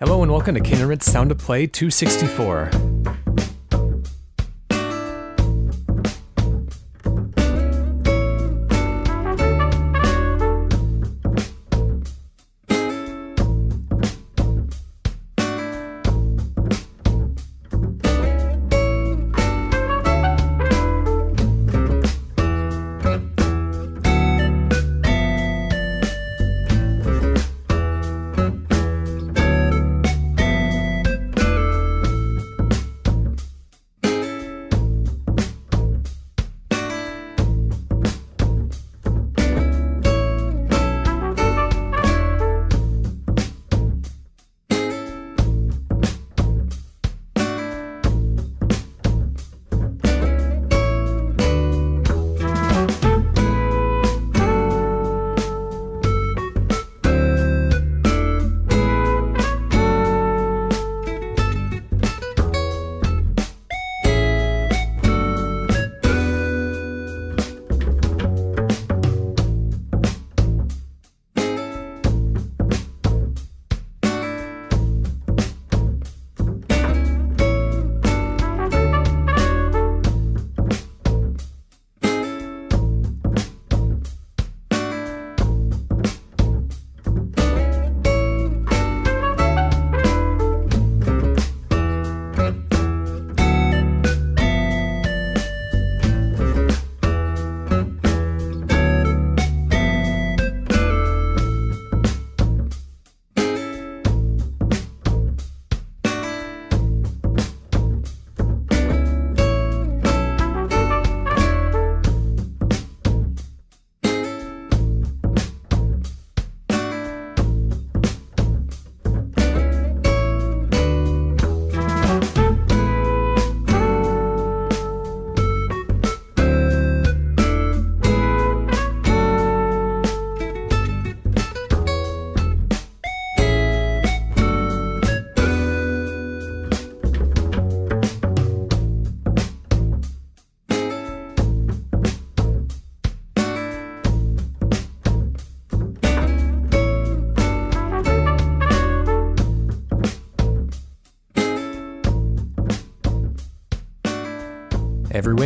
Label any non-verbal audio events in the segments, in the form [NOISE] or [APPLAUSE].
Hello and welcome to Cane and Rinse's Sound of Play 264.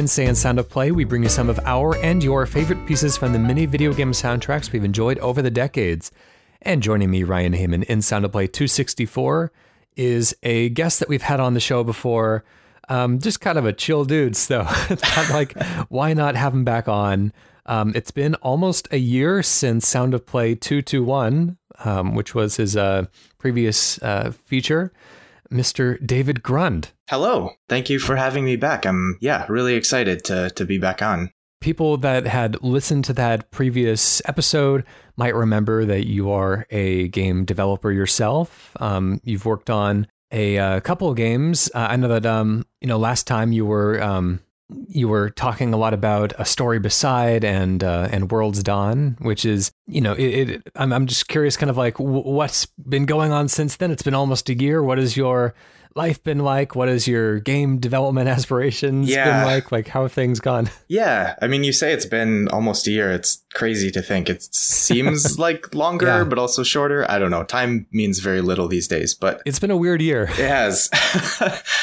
Wednesday on Sound of Play, we bring you some of our and your favorite pieces from the many video game soundtracks we've enjoyed over the decades. And joining me, Ryan Hamann, in Sound of Play 264 is a guest that we've had on the show before. Um, just kind of a chill dude, so [LAUGHS] it's like, why not have him back on? Um, it's been almost a year since Sound of Play 221, um, which was his uh, previous uh, feature. Mr. David Grund. Hello. Thank you for having me back. I'm yeah, really excited to to be back on. People that had listened to that previous episode might remember that you are a game developer yourself. Um, you've worked on a, uh, couple of games. Uh, I know that um, you know last time you were um, you were talking a lot about a story beside and uh, and World's Dawn which is you know it, it, I'm, I'm just curious kind of like w- what's been going on since then? It's been almost a year. What is your life been like? What has your game development [LAUGHS] aspirations yeah. been like? Like how have things gone? [LAUGHS] Yeah, I mean, you say it's been almost a year. It's crazy to think. It seems [LAUGHS] like longer, yeah. but also shorter. I don't know. Time means very little these days, but it's been a weird year. It has.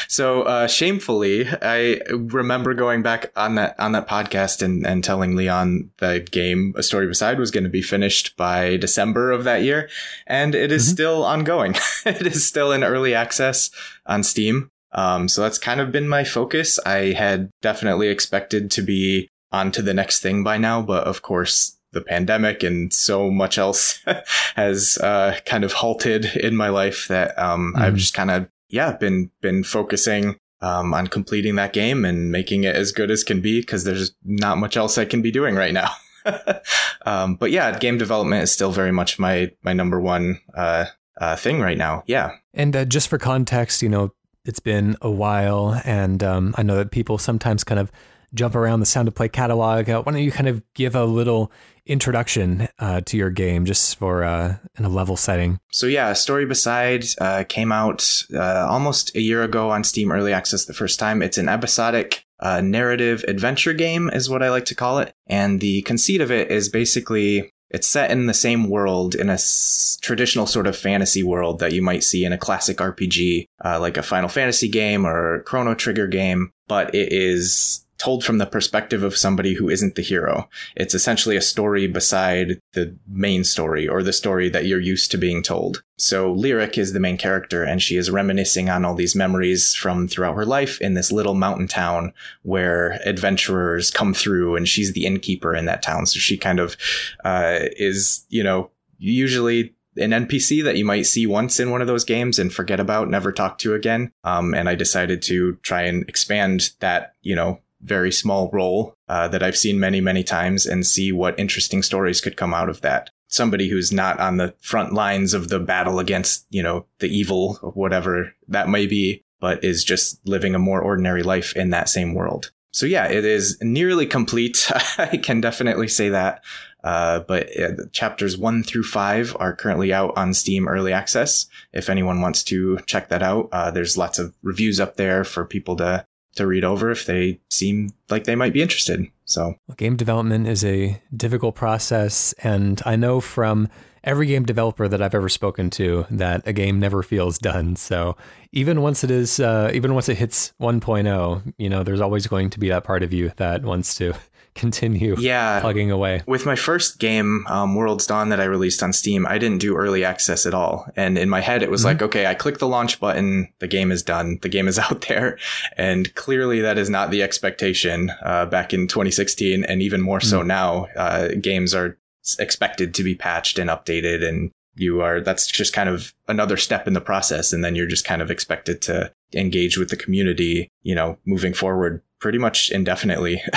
so uh, shamefully, I remember going back on that on that podcast and and telling Leon the game A Story Beside was going to be finished by December of that year, and it is mm-hmm. still ongoing. it is still in early access on Steam. Um, so that's kind of been my focus. I had definitely expected to be on to the next thing by now, but of course, the pandemic and so much else [LAUGHS] has uh, kind of halted in my life that um, mm. I've mm-hmm. just kind of yeah been been focusing um, on completing that game and making it as good as can be because there's not much else I can be doing right now. [LAUGHS] um, but yeah, game development is still very much my my number one uh, uh, thing right now. Yeah. And uh, just for context, you know, it's been a while, and um, I know that people sometimes kind of jump around the Sound of Play catalog. Uh, why don't you kind of give a little introduction uh, to your game just for uh, in a level setting? So yeah, Story Beside uh, came out uh, almost a year ago on Steam Early Access the first time. It's an episodic uh, narrative adventure game, is what I like to call it. And the conceit of it is basically It's set in the same world in a s- traditional sort of fantasy world that you might see in a classic RPG, uh, like a Final Fantasy game or Chrono Trigger game, but it is told from the perspective of somebody who isn't the hero. It's essentially a story beside the main story or the story that you're used to being told. So Lyric is the main character and she is reminiscing on all these memories from throughout her life in this little mountain town where adventurers come through and she's the innkeeper in that town. So she kind of, uh, is, you know, usually an NPC that you might see once in one of those games and forget about, never talk to again. Um, and I decided to try and expand that, you know, very small role uh, that I've seen many, many times and see what interesting stories could come out of that. Somebody who's not on the front lines of the battle against, you know, the evil or whatever that may be, but is just living a more ordinary life in that same world. So yeah, it is nearly complete. [LAUGHS] I can definitely say that. Uh, but chapters one through five are currently out on Steam Early Access. If anyone wants to check that out, uh, there's lots of reviews up there for people to to read over if they seem like they might be interested. So, game development is a difficult process. And I know from every game developer that I've ever spoken to that a game never feels done. So, even once it is, uh, even once it hits 1.0, you know, there's always going to be that part of you that wants to continue [LAUGHS] yeah, plugging away. With my first game, um, World's Dawn, that I released on Steam, I didn't do early access at all. And in my head, it was mm-hmm. like, okay, I click the launch button, the game is done, the game is [LAUGHS] out there. And clearly, that is not the expectation uh, back in 2016, and even more so mm-hmm. now. Uh, games are expected to be patched and updated and you are that's just kind of another step in the process and then you're just kind of expected to engage with the community you know moving forward pretty much indefinitely. [LAUGHS]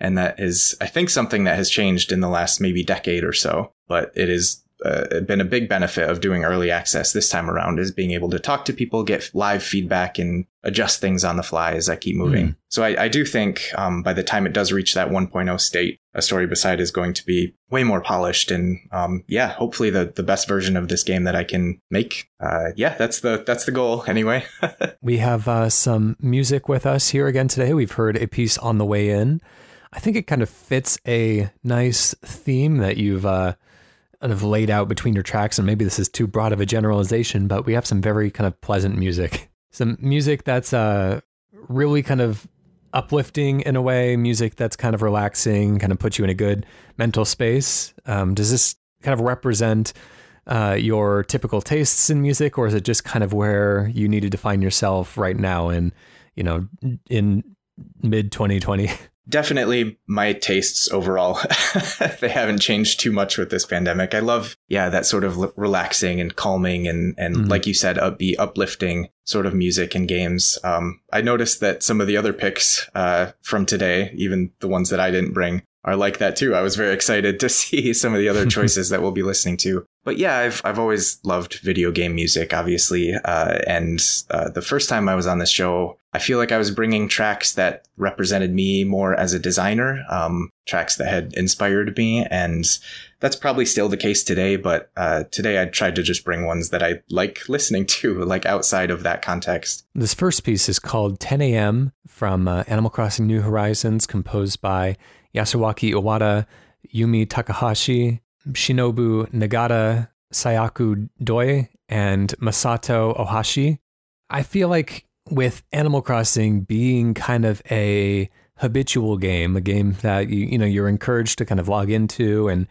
And that is i think something that has changed in the last maybe decade or so but it is uh, been a big benefit of doing early access this time around is being able to talk to people, get live feedback, and adjust things on the fly as I keep moving. Mm. So I, I, do think um, by the time it does reach that 1.0 state, a story beside is going to be way more polished, and um, yeah, hopefully the the best version of this game that I can make. Uh, yeah, that's the that's the goal anyway. [LAUGHS] we have uh, some music with us here again today. We've heard a piece on the way in. I think it kind of fits a nice theme that you've uh, kind of laid out between your tracks, and maybe this is too broad of a generalization, but we have some very kind of pleasant music. Some music that's uh, really kind of uplifting in a way, music that's kind of relaxing, kind of puts you in a good mental space. Um, does this kind of represent uh, your typical tastes in music, or is it just kind of where you need to define yourself right now in, you know, in mid 2020? [LAUGHS] definitely my tastes overall. [LAUGHS] they haven't changed too much with this pandemic. I love, yeah, that sort of relaxing and calming and, and mm-hmm. like you said, upbeat, uplifting sort of music and games. Um, I noticed that some of the other picks, uh, from today, even the ones that I didn't bring, are like that too. I was very excited to [LAUGHS] see some of the other [LAUGHS] choices that we'll be listening to. But yeah, I've I've always loved video game music, obviously. Uh, and uh, the first time I was on this show, I feel like I was bringing tracks that represented me more as a designer, um, tracks that had inspired me, and that's probably still the case today. But uh, today, I tried to just bring ones that I like listening [LAUGHS] to, like outside of that context. This first piece is called 10 a.m. from uh, Animal Crossing: New Horizons, composed by Yasuaki Iwata, Yumi Takahashi, Shinobu Nagata, Sayako Doi, and Masato Ohashi. I feel like with Animal Crossing being kind of a habitual game, a game that you you know you're encouraged to kind of log into and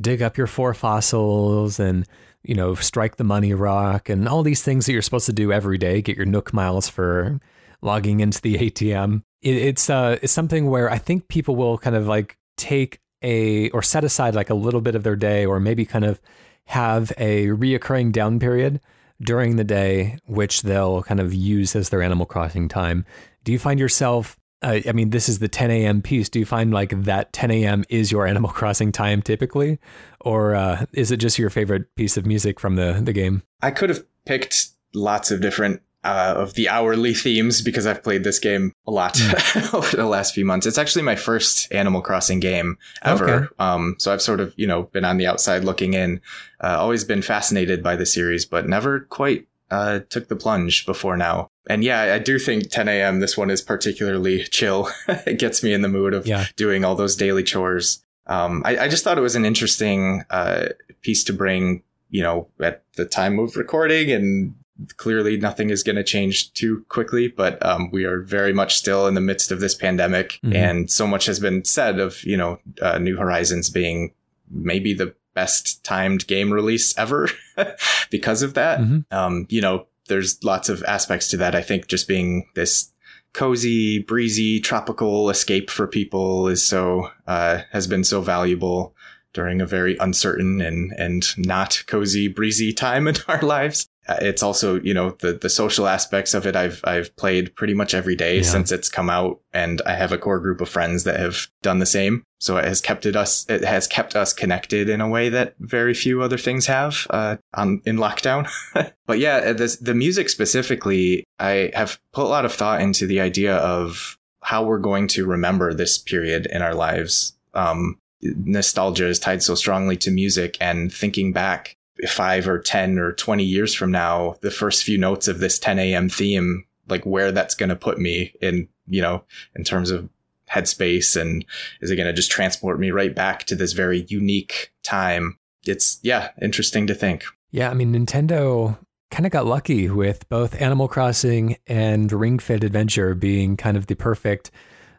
dig up your four fossils and you know strike the money rock and all these things that you're supposed to do every day, get your Nook miles for logging into the [LAUGHS] ATM. It, it's uh it's something where I think people will kind of like take a or set aside like a little bit of their day or maybe kind of have a reoccurring down period during the day which they'll kind of use as their animal crossing time. Do you find yourself uh, i mean this is the 10 a.m piece. Do you find like that 10 a.m is your animal [LAUGHS] crossing time typically? Or uh, is it just your favorite piece of music from the, the game? I could have picked lots of different uh, of the hourly themes because I've played this game a lot mm. [LAUGHS] over the last few months. It's actually my first Animal Crossing game ever. Okay. Um, so I've sort of, you know, been on the outside looking in, uh, always been fascinated by the series, but never quite uh, took the plunge before now. And yeah, I do think 10 a.m. This one is particularly chill. [LAUGHS] it gets me in the mood of yeah. doing all those daily chores. um, I, I, just thought it was an interesting uh, piece to bring, you know, at the time of recording and clearly nothing is going to change too quickly, but um, we are very much still in the midst of this pandemic. Mm-hmm. And so much has been said of, you know, uh, New Horizons being maybe the best timed game release ever [LAUGHS] because of that. Mm-hmm. Um, you know, there's lots of aspects to that. I think just being this cozy, breezy, tropical escape for people is so, uh, has been so valuable during a very uncertain and, and not cozy, breezy time in [LAUGHS] our lives. Uh, it's also you know the the social aspects of it I've I've played pretty much every day yeah. since it's come out and I have a core group of friends that have done the same. So it has kept it us it has kept us connected in a way that very few other things have uh, on in lockdown. [LAUGHS] But yeah uh, this, the music specifically I have put a lot of thought into the idea of how we're going to remember this period in our lives. Um, nostalgia is tied so strongly to music and thinking back five or 10 or 20 years from now, the first few notes of this 10 a.m. theme, like where that's going to put me in, you know, in terms of headspace and is it going to just transport me right back to this very unique time? It's, yeah, interesting to think. Yeah. I mean, Nintendo kind of got lucky with both Animal Crossing and Ring Fit Adventure being kind of the perfect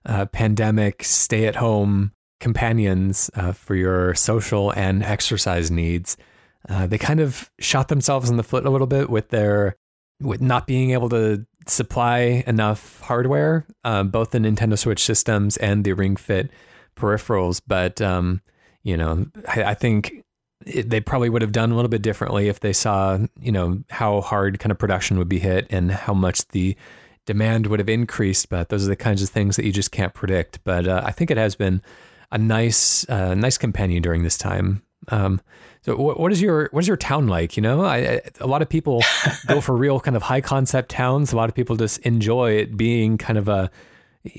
uh, pandemic stay at home companions uh, for your social and exercise needs. Uh, they kind of shot themselves in the foot a little bit with their with not being able to supply enough hardware, uh, both the Nintendo Switch systems and the Ring Fit peripherals. But um, you know, I, I think it, they probably would have done a little bit differently if they saw you know how hard kind of production would be hit and how much the demand would have increased. But those are the kinds of things that you just can't predict. But uh, I think it has been a nice, uh, nice companion during this time. Um, so what, what is your what is your town like? You know, I, I, a lot of people [LAUGHS] go for real kind of high concept towns. A lot of people just enjoy it being kind of a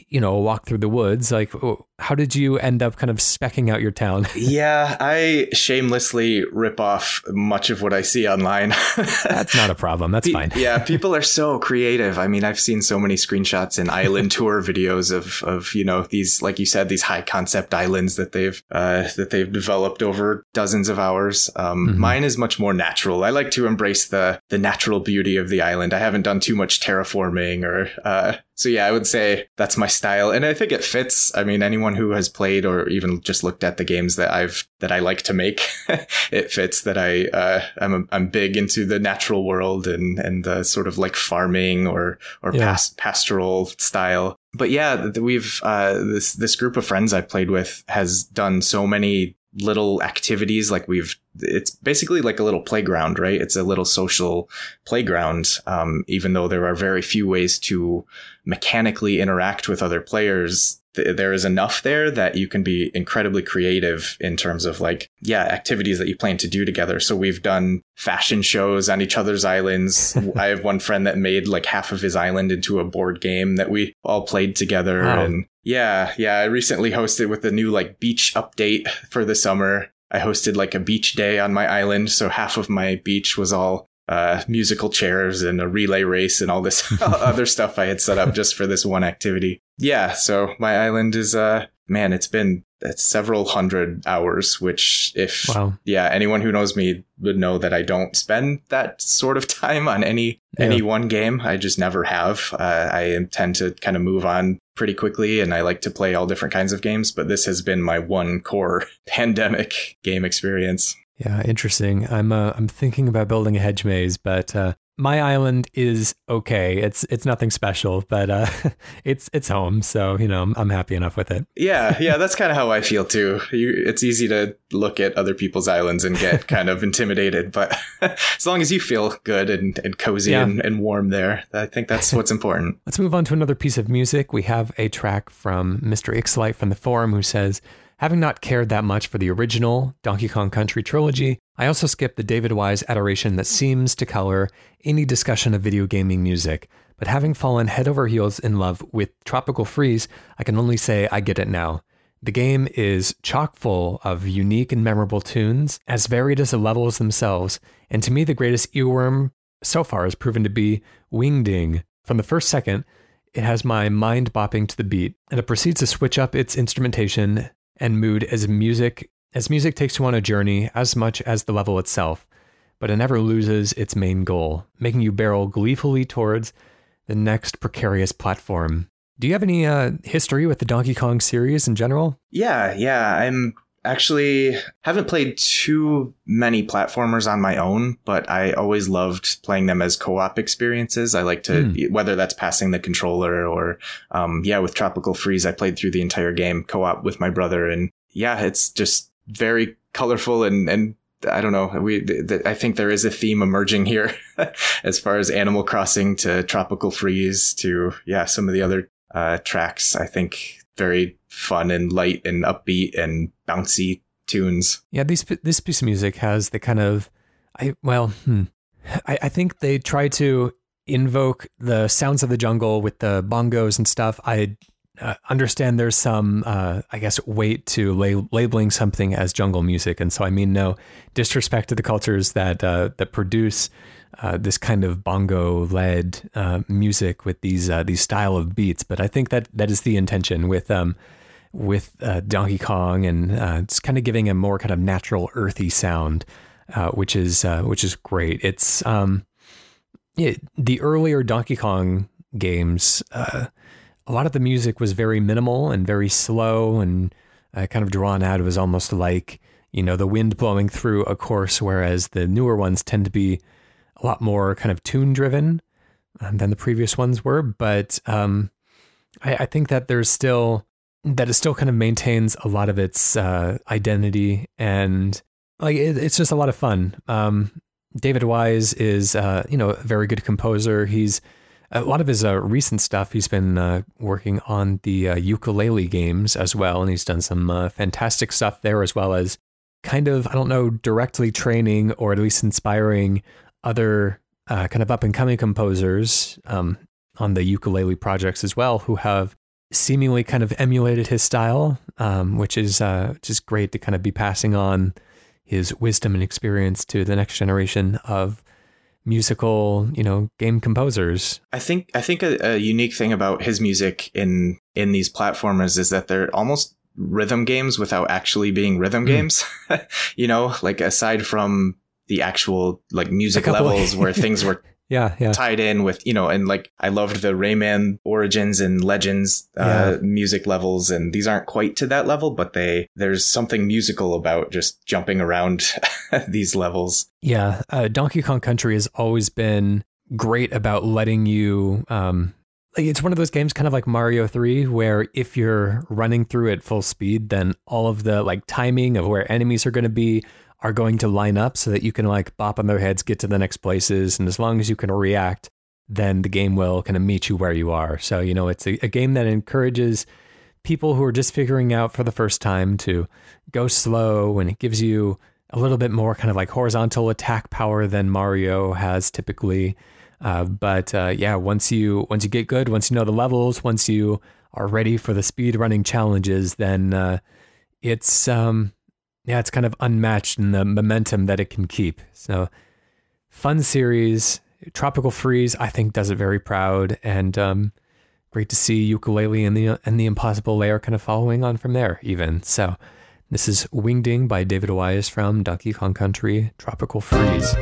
you know, walk through the woods. Like, how did you end up kind of specking out your town? [LAUGHS] yeah, I shamelessly rip off much of what I see online. [LAUGHS] That's not a problem. That's fine. yeah, [LAUGHS] people are so creative. I mean, I've seen so many screenshots and island tour videos of of you know these, like you said, these high concept islands that they've uh, that they've developed over dozens of hours. Um, mm-hmm. Mine is much more natural. I like to embrace the the natural beauty of the island. I haven't done too much terraforming or uh, so yeah, I would say that's my style, and I think it fits. I mean, anyone who has played or even just looked at the games that I've that I like to make, [LAUGHS] it fits. That I uh, I'm a, I'm big into the natural world and and the sort of like farming or or yeah. past, pastoral style. But yeah, we've uh, this this group of friends I've played with has done so many little activities like we've it's basically like a little playground right? It's a little social playground um, even though there are very few ways to mechanically interact with other players th- there is enough there that you can be incredibly creative in terms of like yeah activities that you plan to do together. So we've done fashion shows on each other's islands. [LAUGHS] I have one friend that made like half of his island into a board game that we all played together wow. and yeah, yeah. I recently hosted with the new like beach update for the summer. I hosted like a beach day on my island. So half of my beach was all uh, musical chairs and a relay race and all this [LAUGHS] other [LAUGHS] stuff I had set up just for this one activity. Yeah. So my island is, uh, man, it's been it's several hundred hours, which if, wow. yeah, anyone who knows me would know that I don't spend that sort of [LAUGHS] time on any, yeah. any one game. I just never have. Uh, I intend to kind of move on pretty quickly and I like to play all different kinds of games, but this has been my one core [LAUGHS] pandemic game experience. Yeah, interesting. I'm uh, I'm thinking about building a hedge maze, but uh, my island is okay. It's it's nothing special, but uh, [LAUGHS] it's it's home, so you know I'm, I'm happy enough with it. Yeah, [LAUGHS] yeah, that's kind of how I feel too. You, it's easy to look at other people's islands and get [LAUGHS] kind of intimidated, but as long as you feel good and, and cozy yeah. and, and warm there, I think that's what's important. Let's move on to another piece of music. We have a track from Mr. Ixolite from the forum who says. Having not cared that much for the original Donkey Kong Country trilogy, I also skipped the David Wise adoration that seems to color any discussion of video gaming music. But having fallen head over heels in love with Tropical Freeze, I can only say I get it now. The game is chock full of unique and memorable tunes, as varied as the levels themselves, and to me, the greatest earworm so far has proven to be Wingding. From the first second, it has my mind bopping to the beat, and it proceeds to switch up its instrumentation and mood as music as music takes you on a journey as much as the level itself, but it never loses its main goal, making you barrel gleefully towards the next precarious platform. Do you have any uh, history with the Donkey Kong series in general? Yeah, yeah. I'm actually haven't played too many platformers on my own, but I always loved playing them as co-op experiences. I like to mm. whether that's passing the controller or um, yeah, with Tropical Freeze, I played through the entire game co-op with my brother, and yeah, it's just very colorful and and I don't know. We, th- th- I think there is a theme emerging here, [LAUGHS] as far as Animal Crossing to Tropical Freeze to yeah, some of the other uh, tracks. I think very fun and light and upbeat and bouncy tunes. Yeah, these this piece of music has the kind of, I well, hmm, I, I think they try to invoke the sounds of the jungle with the bongos and stuff. I uh, understand there's some, uh, I guess, weight to labeling something as jungle music, and so I mean no disrespect to the cultures that uh, that produce uh, this kind of bongo-led uh, music with these uh, these style of beats. But I think that that is the intention with um, with Donkey Kong, and it's kind of giving a more kind of natural, earthy sound, which is which is great. It's um, it, the earlier Donkey Kong games a lot of the music was very minimal and very slow and uh, kind of drawn out. It was almost like, you know, the wind blowing through a course, whereas the newer ones tend to be a lot more kind of tune driven um, than the previous ones were. But um, I, I, think that there's still, that it still kind of maintains a lot of its uh, identity and like it, it's just a lot of fun. Um, David Wise is, uh, you know, a very good composer. He's, a lot of his uh, recent stuff, he's been uh, working on the uh, Yooka-Laylee games as well, and he's done some uh, fantastic stuff there, as well as kind of, I don't know, directly training or at least inspiring other uh, kind of up and coming composers um, on the Yooka-Laylee projects as well, who have seemingly kind of emulated his style, um, which is uh, is great to kind of be passing on his wisdom and experience to the next generation of musical, you know, game composers. I think I think a, a, unique thing about his music in in these platformers is that they're almost rhythm games without actually being rhythm mm. games. [LAUGHS] you know, like aside from the actual like music levels where [LAUGHS] things were yeah, yeah. tied in with, you know, and like I loved the Rayman Origins and Legends uh, yeah. music levels. And these aren't quite to that level, but they, there's something musical about just jumping around [LAUGHS] these levels. Yeah. Uh, Donkey Kong Country has always been great about letting you, um, like it's one of those games kind of like Mario 3 where if you're running through at full speed then all of the like timing of where enemies are going to be are going to line up so that you can like bop on their heads, get to the next places. And as long as you can react, then the game will kind of meet you where you are. So, you know, it's a, a game that encourages people who are just figuring out for the first time to go slow and it gives you a little bit more kind of like horizontal attack power than Mario has typically. Uh, but uh, yeah, once you once you get good, once you know the levels, once you are ready for the speed running challenges, then uh, it's um, yeah, it's kind of unmatched in the momentum that it can keep. So, fun series. Tropical Freeze, I think, does it very proud, and um, great to see Yooka-Laylee and the and the Impossible Lair kind of following on from there. Even so, this is Wingding by David Wise from Donkey Kong Country Tropical Freeze.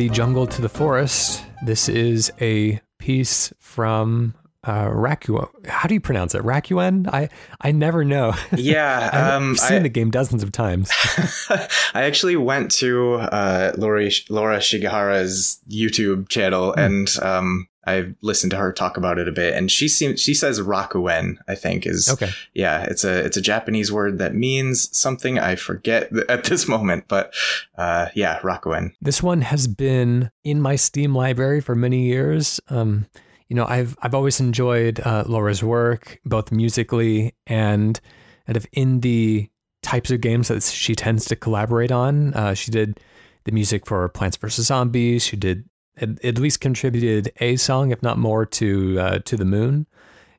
The jungle to the forest. This is a piece from uh, Rakuen. How do you pronounce it? Rakuen? I I never know. [LAUGHS] Yeah, I've um, seen I- the game dozens of times. [LAUGHS] I actually went to uh, Laura, Laura Shigihara's YouTube channel Hmm. and um, I listened to her talk about it a bit. And she seems she says rakuen. I think is Okay. yeah. It's a it's a Japanese word that means something I forget [LAUGHS] at this moment. But uh, yeah, rakuen. This one has been in my Steam library for many years. Um, you know, I've I've always enjoyed uh, Laura's work, both musically and kind of in the types of games that she tends to collaborate on. Uh, she did the music for Plants vs Zombies. She did at, at least contributed a song, if not more, to uh, to the Moon.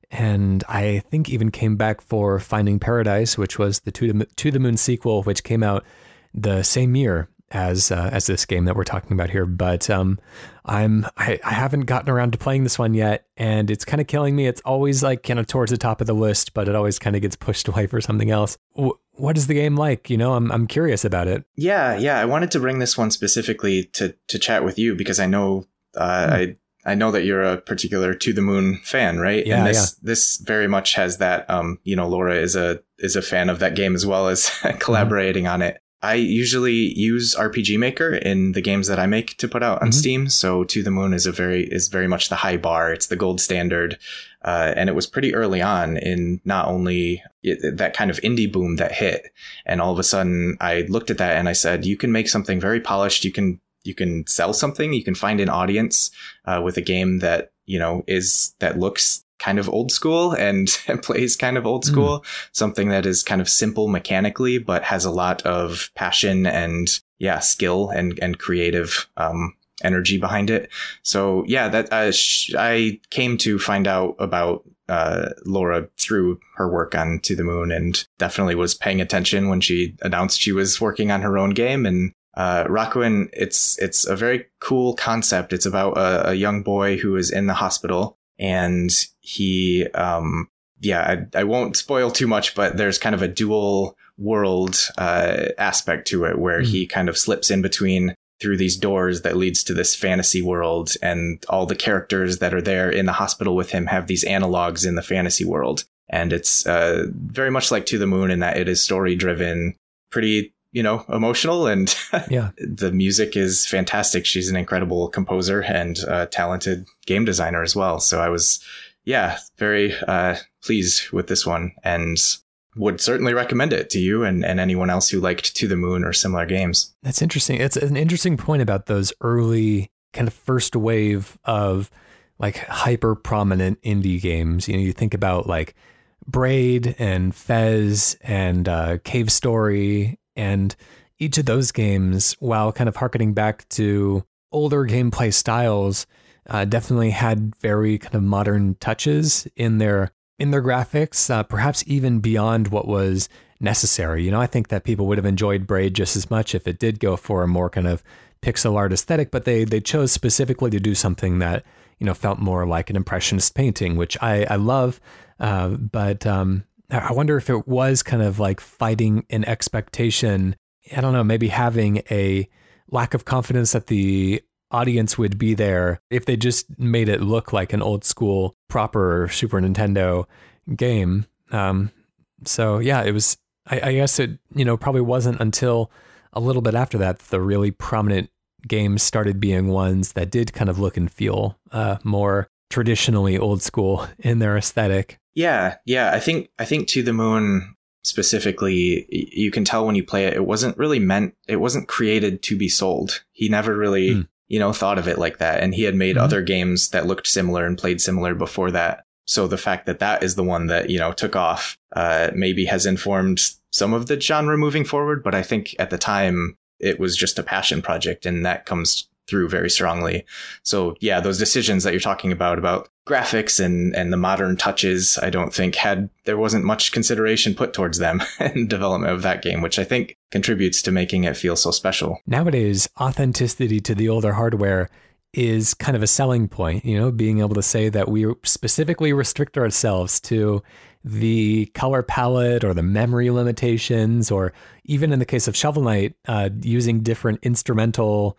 And I think even came back for Finding Paradise, which was the To the, to the Moon sequel, which came out the same year as uh, as this game that we're talking about here. But um, I'm I, I haven't gotten around to playing this one yet, and it's kind of killing me. It's always like kind of towards the top of the list, but it always kind of gets pushed [LAUGHS] away for something else. W- what is the game like? You know, I'm I'm curious about it. Yeah, yeah. I wanted to bring this one specifically to to chat with you because I know uh, Hmm. I I know that you're a particular To the Moon fan, right? Yeah, and this this very much has that. Um, you know, Laura is a is a fan of that game as well as [LAUGHS] collaborating on it. I usually use RPG Maker in the games that I make to put out on Mhm. Steam. So To the Moon is a very is very much the high bar. It's the gold standard, uh, and it was pretty early on in not only it, that kind of indie boom that hit, and all of a sudden I looked at that and I said, you can make something very polished. You can you can sell something. You can find an audience uh, with a game that you know is that looks kind of old school and, [LAUGHS] and plays kind of old Mm. school. Something that is kind of simple mechanically, but has a lot of passion and yeah, skill and and creative um, energy behind it. So yeah, that uh, sh- I came to find out about uh, Laura through her work on To the Moon, and definitely was paying attention when she announced she was working on her own game. And uh, Rakuen, it's it's a very cool concept. It's about a, a young boy who is in the hospital, and he, um, yeah, I, I won't spoil too much, but there's kind of a dual world uh, aspect to it where Mm. he kind of slips in between through these doors that leads to this fantasy world and all the characters that are there in the hospital with him have these analogs in the fantasy world. And it's uh, very much like to the moon in that it is story driven pretty you know emotional and [LAUGHS] Yeah. the music is fantastic. She's an incredible composer and uh, talented game designer as well. So i was yeah very uh, pleased with this one. And would certainly recommend it to you and, and anyone else who liked to the moon or similar games That's interesting. It's an interesting point about those early kind of first wave of like hyper prominent indie games. You know, you think about like Braid and Fez and uh, Cave Story, and each of those games, while kind of harkening back to older gameplay styles, uh, definitely had very kind of modern touches in their in their graphics, uh, perhaps even beyond what was necessary. You know, I think that people would have enjoyed Braid just as much if it did go for a more kind of pixel art aesthetic, but they they chose specifically to do something that you know felt more like an impressionist painting, which I I love. Uh, but um, I I wonder if it was kind of like fighting an expectation. I don't know, maybe having a lack of confidence that the audience would be there if they just made it look like an old school proper Super Nintendo game. Um, so yeah, it was. I, I guess it you know probably wasn't until a little bit after that the really prominent games started being ones that did kind of look and feel uh, more traditionally old school [LAUGHS] in their aesthetic. Yeah, yeah. I think I think to the moon specifically, you can tell when you play it. It wasn't really meant. It wasn't created to be sold. He never really, Hmm. You know, thought of it like that. And he had made Mhm. other games that looked similar and played similar before that. So the fact that that is the one that you know took off, uh, maybe has informed some of the genre moving forward. But I think at the time it was just a passion project, and that comes through very strongly. So yeah, those decisions that you're talking about about graphics and and the modern touches, I don't think had there wasn't much consideration put towards them [LAUGHS] in development of that game, which I think contributes to making it feel so special. Nowadays, authenticity to the older hardware is kind of a selling point, you know, being able to say that we specifically restrict ourselves to the color palette or the memory limitations, or even in the case of Shovel Knight, uh, using different instrumental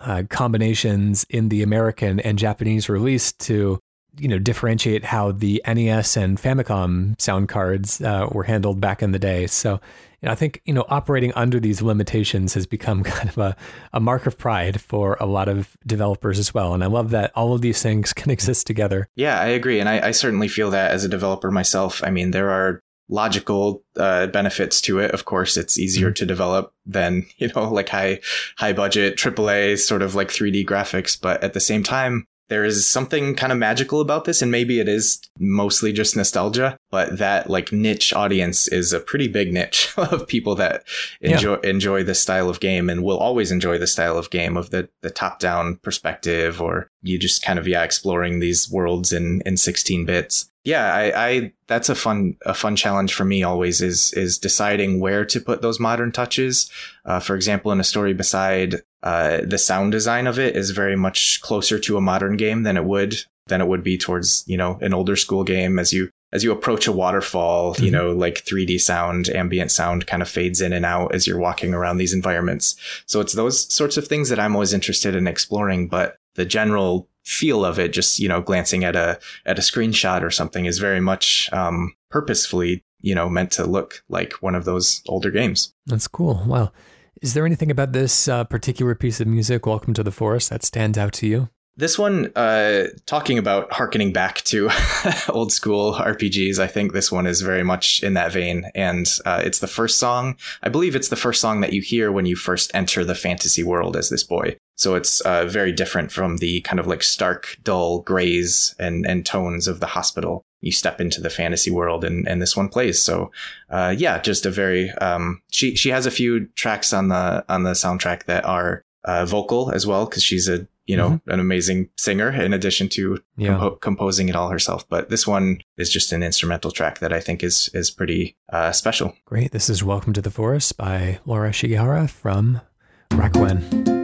uh, combinations in the American and Japanese release to you know differentiate how the NES and Famicom sound cards uh, were handled back in the day. So I think you know operating under these limitations has become [LAUGHS] kind of a, a mark of pride for a lot of developers as well. And I love that all of these things [LAUGHS] can exist together. Yeah, I agree, and I, I certainly feel that as a developer myself. I mean, there are logical uh, benefits to it. Of course, it's easier mm-hmm. to develop than [LAUGHS] you know like high high budget AAA sort of like 3D graphics, but at the same time, there is something kind of magical about this and maybe it is mostly just nostalgia but that like niche audience is a pretty big niche [LAUGHS] of people that enjoy yeah. enjoy this style of game and will always enjoy the style of game of the the top down perspective or you just kind of yeah exploring these worlds in in 16 bits yeah, I, I, that's a fun a fun challenge for me always is is deciding where to put those modern touches. Uh, for example, in a story beside, uh, the sound design of it is very much closer to a modern game than it would than it would be towards you know an older school game. As you as you approach a waterfall, mm-hmm. you know, like 3D sound, ambient sound kind of fades in and out as you're walking around these environments. So it's those sorts of things that I'm always interested in exploring. But the general feel of it, just, you know, glancing at a, at a screenshot or something is very much, um, purposefully, you know, meant to look like one of those older games. That's cool. Wow. Is there anything about this uh, particular piece of music, Welcome to the Forest, that stands out to you? This one, uh, talking about harkening back to [LAUGHS] old school RPGs, I think this one is very much in that vein. And uh, it's the first song. I believe it's the first song that you hear when you first enter the fantasy world as this boy. So it's uh, very different from the kind of like stark, dull grays and, and tones of the hospital. You step into the fantasy world and, and this one plays. So, uh, yeah, just a very, um, she, she has a few tracks on the, on the soundtrack that are, uh, vocal as well, cause she's a you know, mm-hmm. an amazing singer in addition to yeah. compo- composing it all herself. But this one is just an instrumental track that I think is is pretty uh, special. Great. This is Welcome to the Forest by Laura Shigihara from Rakuen.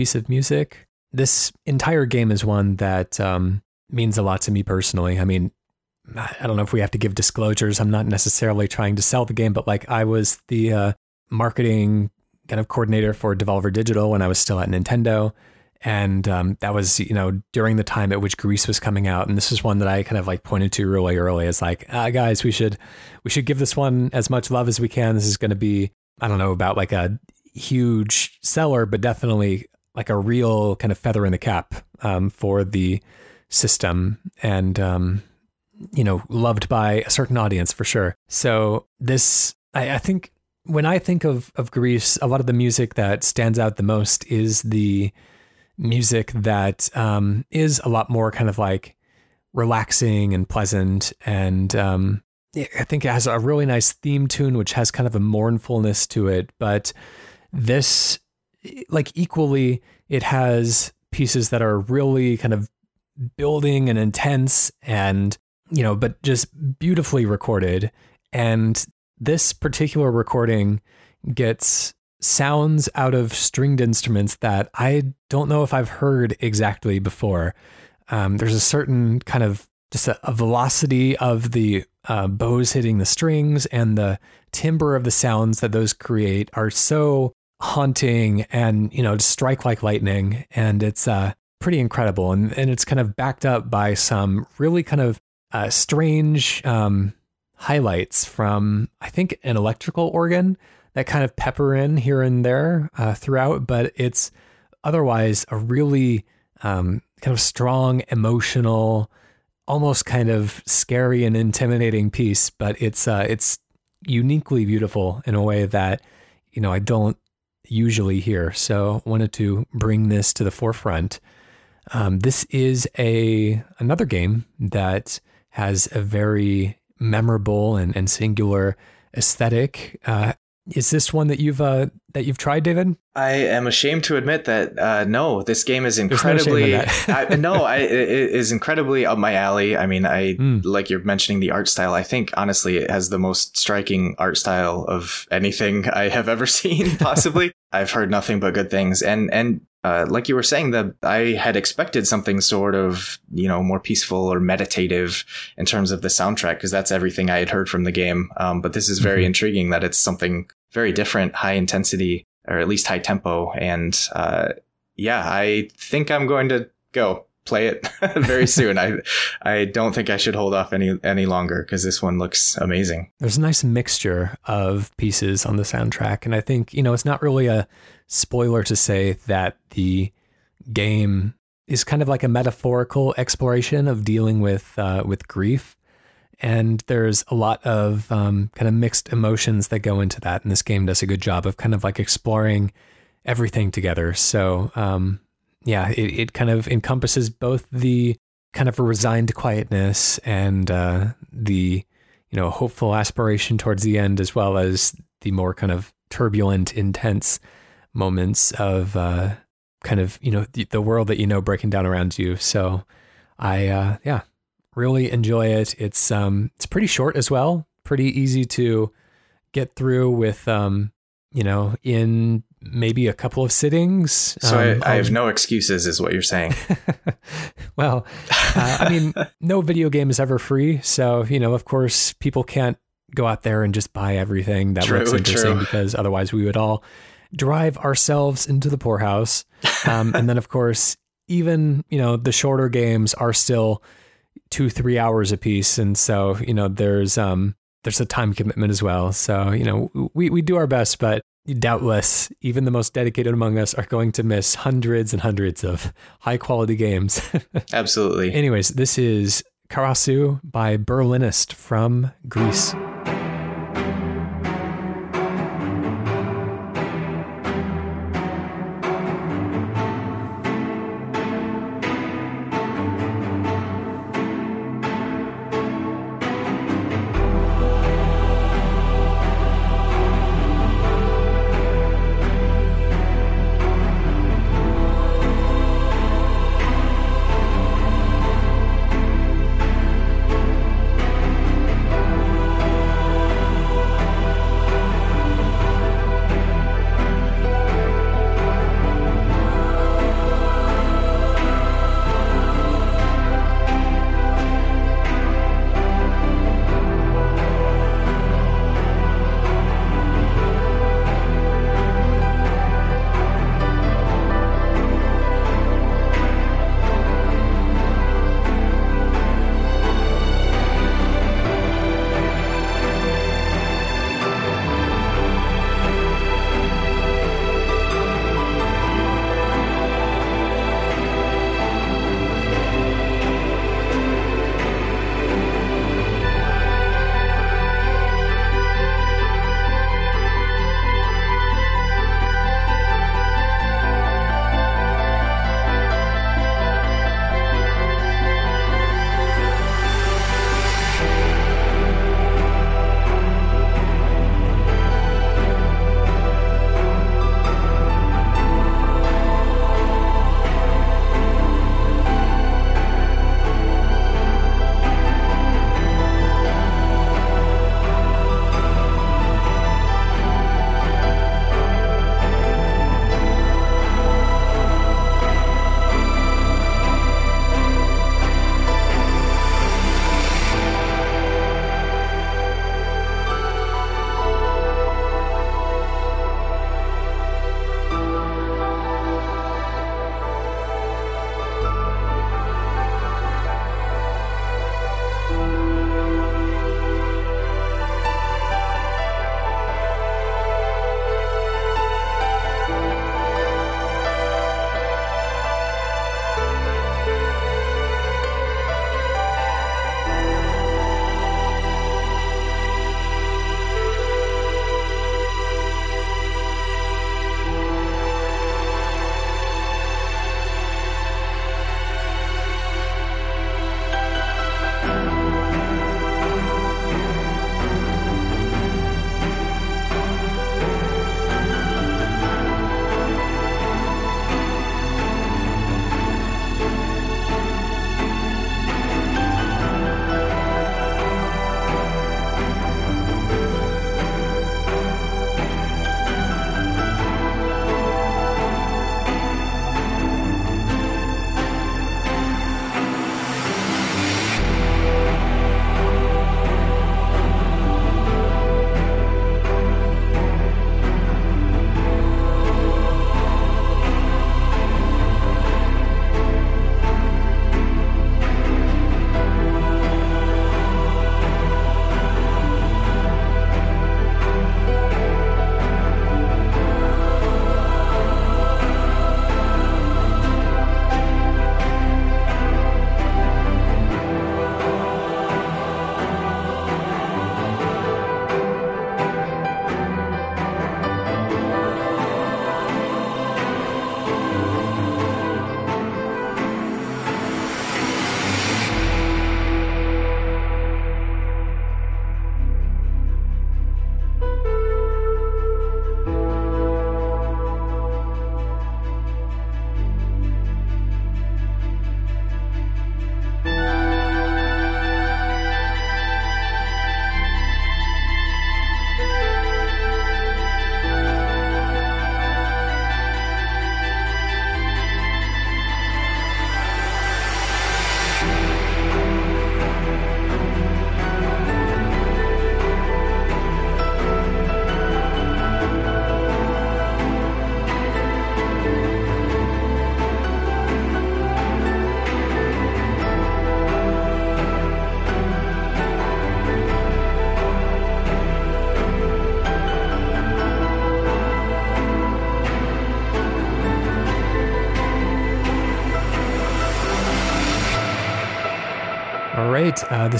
Piece of music. This entire game is one that um, means a lot to me personally. I mean, I don't know if we have to give disclosures. I'm not necessarily trying to sell the game, but like I was the uh, marketing kind of coordinator for Devolver Digital when I was still at Nintendo. And um, that was, you know, during the time at which Gris was coming out. And this is one that I kind of like pointed to really early as like, ah, guys, we should, we should give this one as much love as we can. This is going to be, I don't know, about like a huge seller, but definitely like a real kind of feather in the cap um, for the system and um, you know loved by a certain audience for sure. So this, I, I think, when I think of of Gris, a lot of the music that stands out the most is the music that um, is a lot more kind of like relaxing and pleasant and um, I think it has a really nice theme tune which has kind of a mournfulness to it, but this like equally, it has pieces that are really kind of building and intense and, you know, but just beautifully recorded. And this particular recording gets sounds out of stringed instruments that I don't know if I've heard exactly before. Um, there's a certain kind of just a, a velocity of the uh, bows hitting the strings and the timbre of the sounds that those create are so haunting and you know strike like lightning. And it's uh, pretty incredible. And, and it's kind of backed up by some really kind of uh, strange um, highlights from i think an electrical organ that kind of pepper in here and there uh, throughout. But it's otherwise a really um, kind of strong emotional almost kind of scary and intimidating piece. But it's uh, it's uniquely beautiful in a way that you know I don't usually hear. So wanted to bring this to the forefront. Um, this is a another game that has a very memorable and, and singular aesthetic. Uh, is this one that you've uh, that you've tried, David? I am ashamed to admit that uh, no, this game is incredibly [LAUGHS] no, I, no, I, it is incredibly up my alley. I mean, I mm. like you're mentioning the art style. I think honestly, it has the most striking art style of anything [LAUGHS] I have ever seen. Possibly, I've heard nothing but good things, and and uh, like you were saying, that I had expected something sort of, you know, more peaceful or meditative in terms of the soundtrack, because that's everything I had heard from the game. Um, but this is very mm-hmm. intriguing that it's something very different, high intensity, or at least high tempo. And uh, yeah, I think I'm going to go play it [LAUGHS] very soon. I I don't think I should hold off any any longer because this one looks amazing. There's a nice mixture of pieces on the soundtrack, and I think you know it's not really a spoiler to say that the game is kind of like a metaphorical exploration of dealing with uh, with grief. And there's a lot of um, kind of mixed emotions that go into that. And this game does a good job of kind of like exploring everything together. So, um, yeah, it, it kind of encompasses both the kind of a resigned quietness and uh, the, you know, hopeful aspiration towards the end, as well as the more kind of turbulent, intense moments of uh, kind of you know the, the, world that you know breaking down around you. So I uh, yeah really enjoy it. It's um it's pretty short as well, pretty easy to get through with um you know in maybe a couple of sittings. So um, I, I, have no excuses, is what you're saying. [LAUGHS] well, uh, I mean, [LAUGHS] no video game is ever free, so you know, of course, people can't go out there and just buy everything that true, looks interesting true. because otherwise we would all drive ourselves into the poorhouse. Um, and then, of course, even you know the shorter games are still two three hours a piece, and so you know there's um there's a time commitment as well. So you know we we do our best, but doubtless even the most dedicated among us are going to miss hundreds and hundreds of high quality games. [LAUGHS] Absolutely. Anyways, this is Karasu by Berlinist from Gris.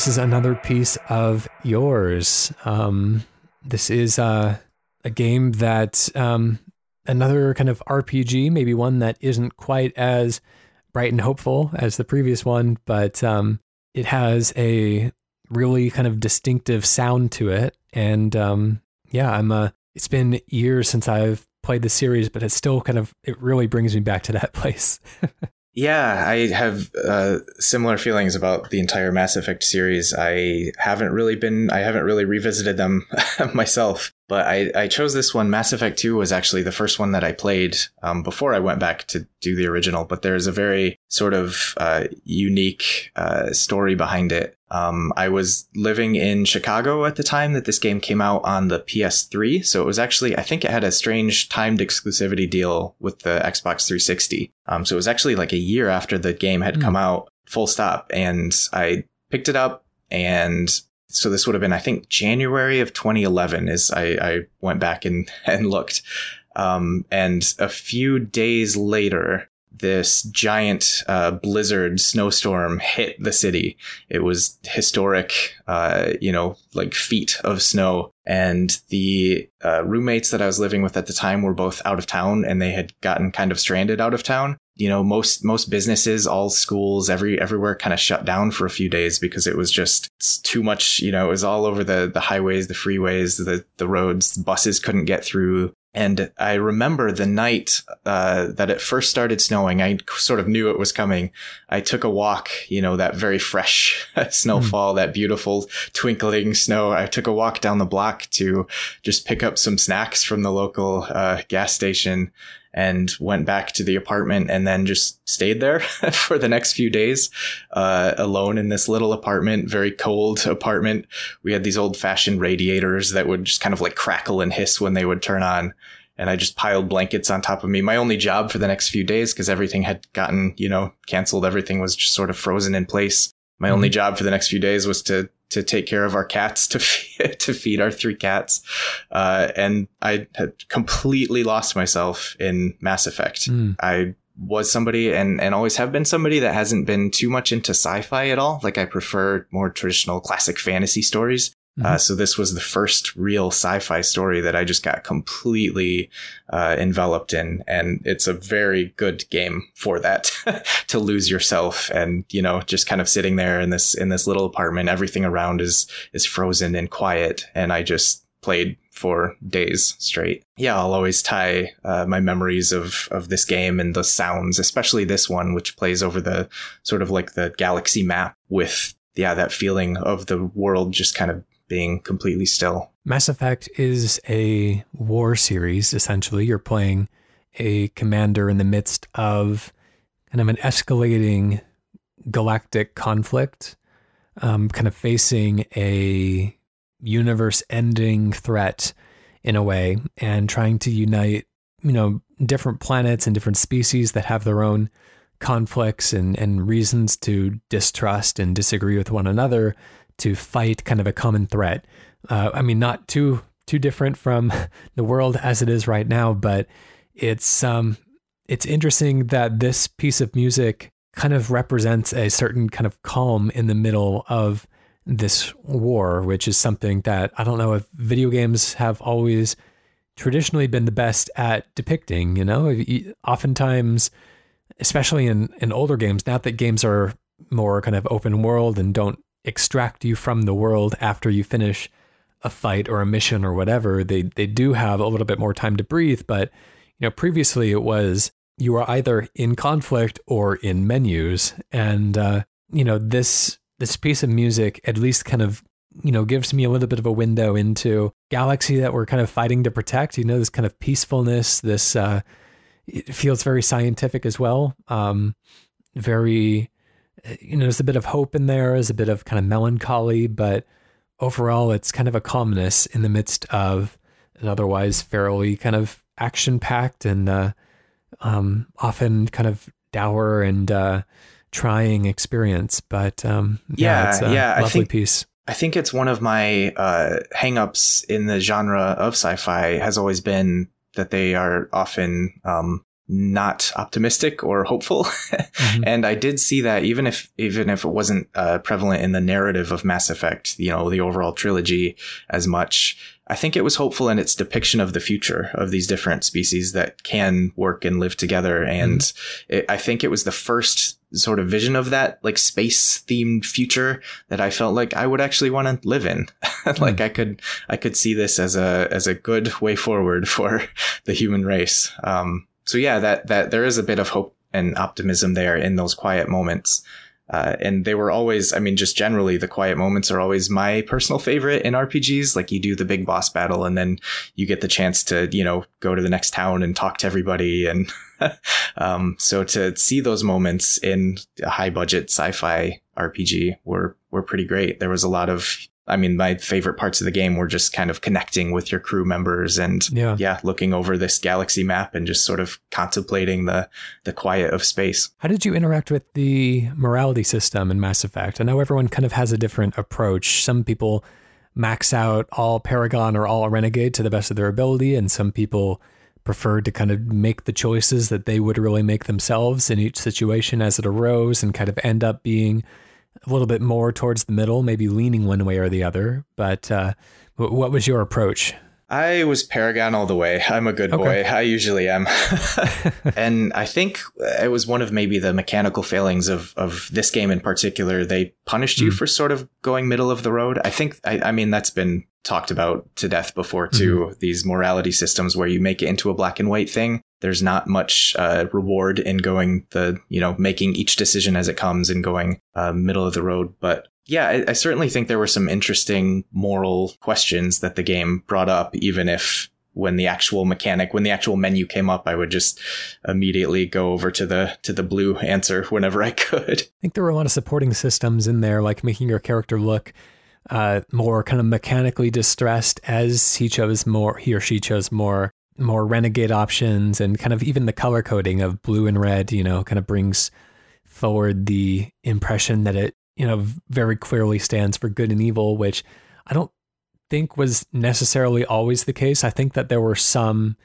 This is another piece of yours. Um, this is uh, a game that um, another kind of RPG, maybe one that isn't quite as bright and hopeful as the previous one, but um, it has a really kind of distinctive sound to it. And um, yeah, I'm. It's been years since I've played the series, but it still kind of it really brings me back to that [LAUGHS] place. Yeah, I have uh, similar feelings about the entire Mass Effect series. I haven't really been, I haven't really revisited them [LAUGHS] myself, but I, I chose this one. Mass Effect 2 was actually the first one that I played um, before I went back to do the original, but there's a very sort of uh, unique uh, story behind it. Um, I was living in Chicago at the time that this game came out on the PS3. So it was actually, I think it had a strange timed exclusivity deal with the Xbox 360. Um, so it was actually like a year after the game had mm. come out, full stop. And I picked it up and so this would have been, I think, January of 2011 as I, I went back and, [LAUGHS] and looked. Um, and a few days later, this giant uh, blizzard snowstorm hit the city. It was historic, uh, you know, like feet of snow. And the uh, roommates that I was living with at the time were both out of town and they had gotten kind of stranded out of town. You know, most, most businesses, all schools, every, everywhere kind of shut down for a few days because it was just too much, you know, it was all over the, the highways, the freeways, the, the roads, buses couldn't get through. And I remember the night uh, that it first started snowing, I sort of knew it was coming. I took a walk, you know, that very fresh [LAUGHS] snowfall, mm. that beautiful twinkling snow. I took a walk down the block to just pick up some snacks from the local uh, gas station and went back to the apartment and then just stayed there [LAUGHS] for the next few days, uh, alone in this little apartment, very cold apartment. We had these old fashioned radiators that would just kind of like crackle and hiss when they would turn on. And I just piled blankets on top of me. My only job for the next few days, because everything had gotten, you know, canceled. Everything was just sort of frozen in place. My mm-hmm. only job for the next few days was to to take care of our cats [LAUGHS] to feed, to feed our three cats, uh, and I had completely lost myself in Mass Effect. Mm. I was somebody and and always have been somebody that hasn't been too much into sci-fi at all. Like I prefer more traditional classic fantasy stories. Mm-hmm. Uh, so this was the first real sci-fi story that I just got completely uh, enveloped in, and it's a very good game for that [LAUGHS] to lose yourself and you know just kind of sitting there in this in this little apartment. Everything around is is frozen and quiet, and I just played for days straight. Yeah, I'll always tie uh, my memories of of this game and the sounds, especially this one, which plays over the sort of like the galaxy map with yeah that feeling of the world just kind of being completely still. Mass Effect is a war series, essentially. You're playing a commander in the midst of kind of an escalating galactic conflict, um, kind of facing a universe ending threat in a way, and trying to unite, you know, different planets and different species that have their own conflicts and, and reasons to distrust and disagree with one another to fight kind of a common threat. Uh, I mean, not too too different from [LAUGHS] the world as it is right now, but it's um, it's interesting that this piece of music kind of represents a certain kind of calm in the middle of this war, which is something that I don't know if video games have always traditionally been the best at depicting. You know, oftentimes, especially in in older games, now that games are more kind of open world and don't extract you from the world after you finish a fight or a mission or whatever. They they do have a little bit more time to breathe, but you know previously it was you were either in conflict or in menus, and uh, you know this this piece of music at least kind of you know gives me a little bit of a window into galaxy that we're kind of fighting to protect. You know this kind of peacefulness. This uh, it feels very scientific as well. Um, very you know, there's a bit of hope in there, there's a bit of kind of melancholy, but overall, it's kind of a calmness in the midst of an otherwise fairly kind of action packed and uh, um, often kind of dour and uh, trying experience. But um, yeah, yeah, it's a yeah, lovely I think, piece. I think it's one of my uh, hangups in the genre of sci-fi has always been that they are often um, not optimistic or hopeful. [LAUGHS] mm-hmm. And I did see that even if even if it wasn't uh, prevalent in the narrative of Mass Effect, you know, the overall trilogy as much, I think it was hopeful in its depiction of the future of these different species that can work and live together. And mm-hmm. it, I think it was the first sort of vision of that like space themed future that I felt like I would actually want to live in. [LAUGHS] like mm. I could, I could see this as a, as a good way forward [LAUGHS] for the human race. Um, so yeah, that, that there is a bit of hope and optimism there in those quiet moments. Uh, and they were always, I mean, just generally, the quiet moments are always my personal favorite in RPGs. Like you do the big boss battle and then you get the chance to, you know, go to the next town and talk to everybody. And [LAUGHS] um, so to see those moments in a high budget sci-fi RPG were, were pretty great. There was a lot of I mean, my favorite parts of the game were just kind of connecting with your crew members and yeah. yeah, looking over this galaxy map and just sort of contemplating the the quiet of space. How did you interact with the morality system in Mass Effect? I know everyone kind of has a different approach. Some people max out all Paragon or all Renegade to the best of their ability, and some people prefer to kind of make the choices that they would really make themselves in each situation as it arose and kind of end up being a little bit more towards the middle, maybe leaning one way or the other. But uh, what was your approach? I was Paragon all the way. I'm a good okay. boy. I usually am. [LAUGHS] and I think it was one of maybe the mechanical failings of, of this game in particular. They punished you mm. for sort of going middle of the road. I think, I, I mean, that's been talked about to death before too. Mm-hmm. These morality systems where you make it into a black and white thing. There's not much uh, reward in going the, you know, making each decision as it comes and going uh, middle of the road. But yeah, I, I certainly think there were some interesting moral questions that the game brought up, even if when the actual mechanic when the actual menu came up i would just immediately go over to the to the blue answer [LAUGHS] whenever i could i think there were a lot of supporting systems in there like making your character look uh, more kind of mechanically distressed as he chose more he or she chose more more renegade options and kind of even the color coding of blue and red you know kind of brings forward the impression that it you know, very clearly stands for good and evil, which I don't think was necessarily always the case. I think that there were some,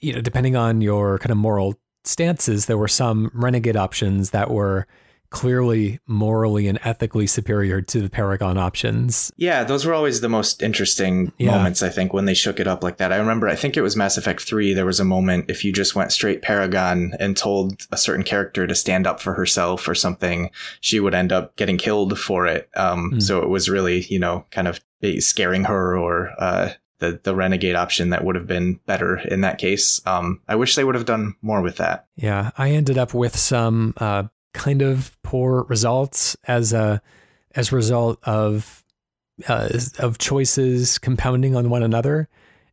you know, depending on your kind of moral stances, there were some renegade options that were clearly morally and ethically superior to the Paragon options. Yeah, those were always the most interesting yeah. moments, I think, when they shook it up like that. I remember, I think it was Mass Effect 3, there was a moment if you just went straight Paragon and told a certain character to stand up for herself or something, she would end up getting killed for it. Um, mm. So it was really, you know, kind of scaring her or, uh, the, the renegade option that would have been better in that case. Um, I wish they would have done more with that. Yeah, I ended up with some uh, kind of poor results as a as a result of uh, of choices compounding on one another.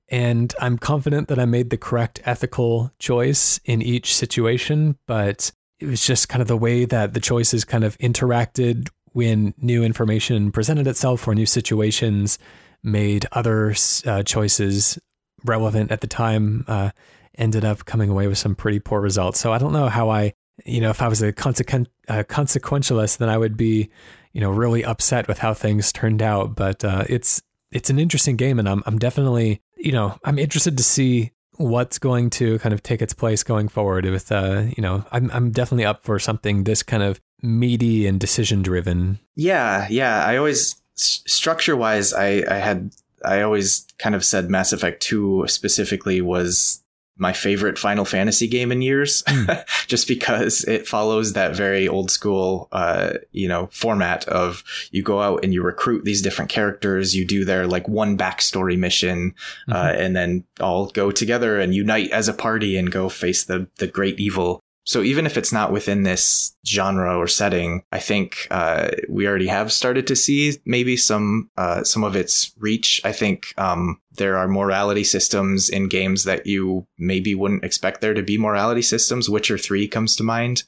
And I'm confident that I made the correct ethical choice in each situation, but it was just kind of the way that the choices kind of interacted when new information presented itself or new situations made other uh, choices relevant at the time. Uh, ended up coming away with some pretty poor results. So I don't know how I you know, if I was a, consequent, a consequentialist, then I would be, you know, really upset with how things turned out. But uh, it's it's an interesting game, and I'm I'm definitely, you know, I'm interested to see what's going to kind of take its place going forward. With uh, you know, I'm I'm definitely up for something this kind of meaty and decision driven. Yeah, yeah. I always structure wise, I I had I always kind of said Mass Effect 2 specifically was my favorite Final Fantasy game in years, [LAUGHS] mm. just because it follows that very old school, uh, you know, format of you go out and you recruit these different characters, you do their like one backstory mission, uh, mm-hmm. uh, and then all go together and unite as a party and go face the the great evil. So even if it's not within this genre or setting, I think uh, we already have started to see maybe some uh, some of its reach. I think um, there are morality systems in games that you maybe wouldn't expect there to be morality systems. Witcher Three comes to mind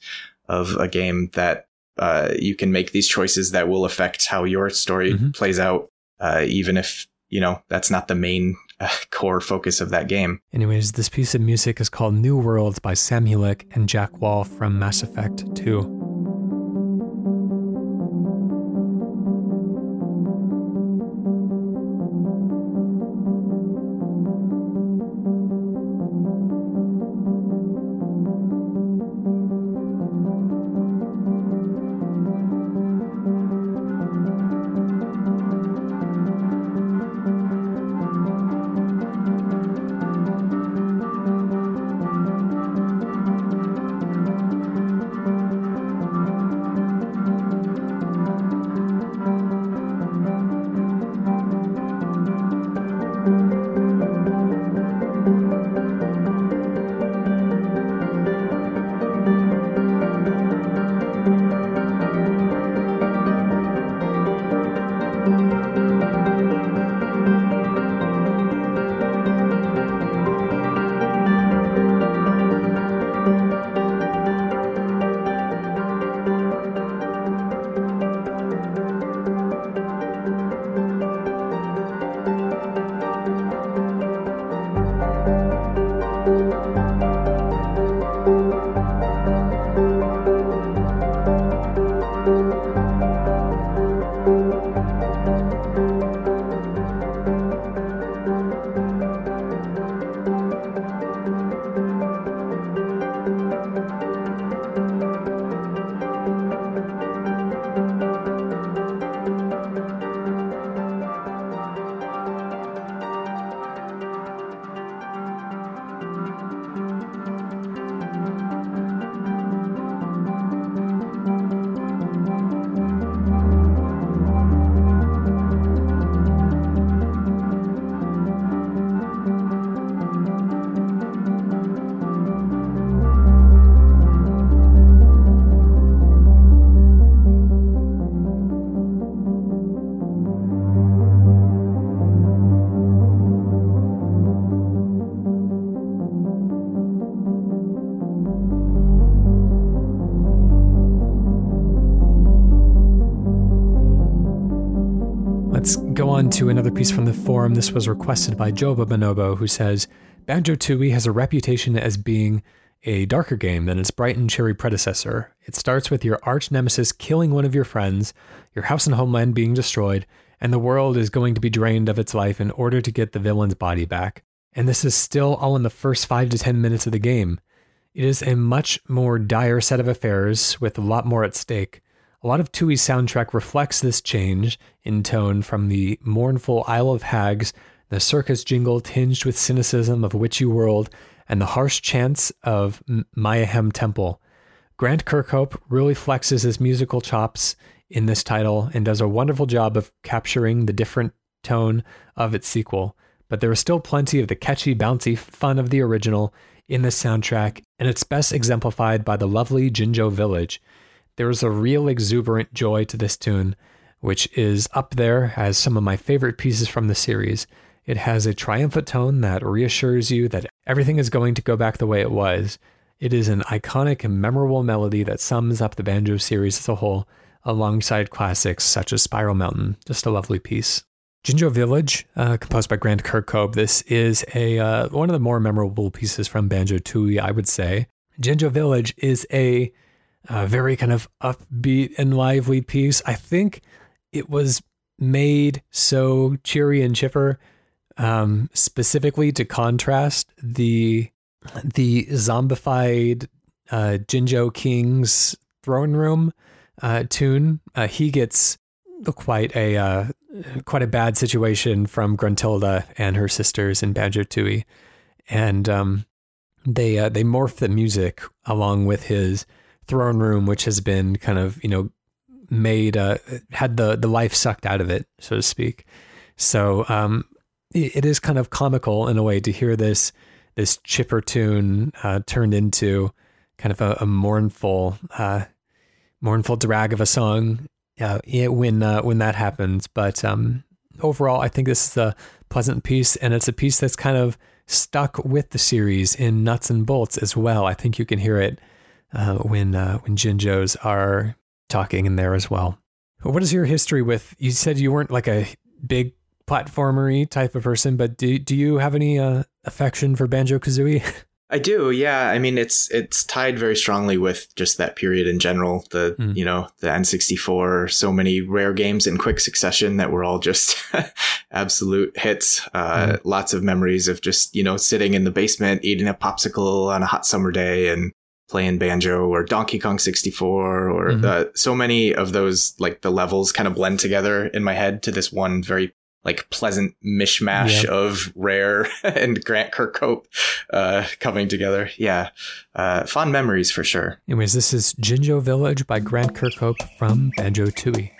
of a game that uh, you can make these choices that will affect how your story mm-hmm. plays out, uh, even if you know that's not the main Uh, core focus of that game. Anyways, this piece of music is called New Worlds by Sam Hulick and Jack Wall from Mass Effect 2. On to another piece from the forum. This was requested by Joba Bonobo, who says Banjo Tooie has a reputation as being a darker game than its bright and cheery predecessor. It starts with your arch nemesis killing one of your friends, your house and homeland being destroyed, and the world is going to be drained of its life in order to get the villain's body back. And this is still all in the first 5 to 10 minutes of the game. It is a much more dire set of affairs with a lot more at stake. A lot of Tooie's soundtrack reflects this change in tone from the mournful Isle of Hags, the circus jingle tinged with cynicism of Witchy World, and the harsh chants of Mayahem Temple. Grant Kirkhope really flexes his musical chops in this title and does a wonderful job of capturing the different tone of its sequel. But there is still plenty of the catchy, bouncy fun of the original in this soundtrack, and it's best exemplified by the lovely Jinjo Village. There is a real exuberant joy to this tune, which is up there as some of my favorite pieces from the series. It has a triumphant tone that reassures you that everything is going to go back the way it was. It is an iconic and memorable melody that sums up the banjo series as a whole, alongside classics such as Spiral Mountain. Just a lovely piece. Jinjo Village, uh, composed by Grant Kirkhope. This is a uh, one of the more memorable pieces from Banjo Tooie, I would say. Jinjo Village is a, a very kind of upbeat and lively piece. I think it was made so cheery and chipper um, specifically to contrast the the zombified uh, Jinjo King's throne room uh, tune. Uh, he gets quite a uh, quite a bad situation from Gruntilda and her sisters in Banjo Tooie, and um, they uh, they morph the music along with his throne room, which has been kind of you know made uh, had the the life sucked out of it, so to speak. So um, it is kind of comical in a way to hear this this chipper tune uh, turned into kind of a, a mournful uh, mournful drag of a song uh, when uh, when that happens. But um, overall, I think this is a pleasant piece, and it's a piece that's kind of stuck with the series in nuts and bolts as well. I think you can hear it uh, when uh, when Jinjos are talking in there as well. What is your history with? You said you weren't like a big platformery type of person, but do do you have any uh, affection for Banjo Kazooie? [LAUGHS] I do, yeah. I mean, it's it's tied very strongly with just that period in general. The mm. you know the N64, so many rare games in quick succession that were all just [LAUGHS] absolute hits. Uh, mm. Lots of memories of just you know sitting in the basement eating a popsicle on a hot summer day and playing banjo or Donkey Kong 64 or mm-hmm. uh, so many of those like the levels kind of blend together in my head to this one very like pleasant mishmash yep. of Rare [LAUGHS] and Grant Kirkhope uh, coming together. Yeah, uh, fond memories for sure. Anyways, this is Jinjo Village by Grant Kirkhope from Banjo Tooie.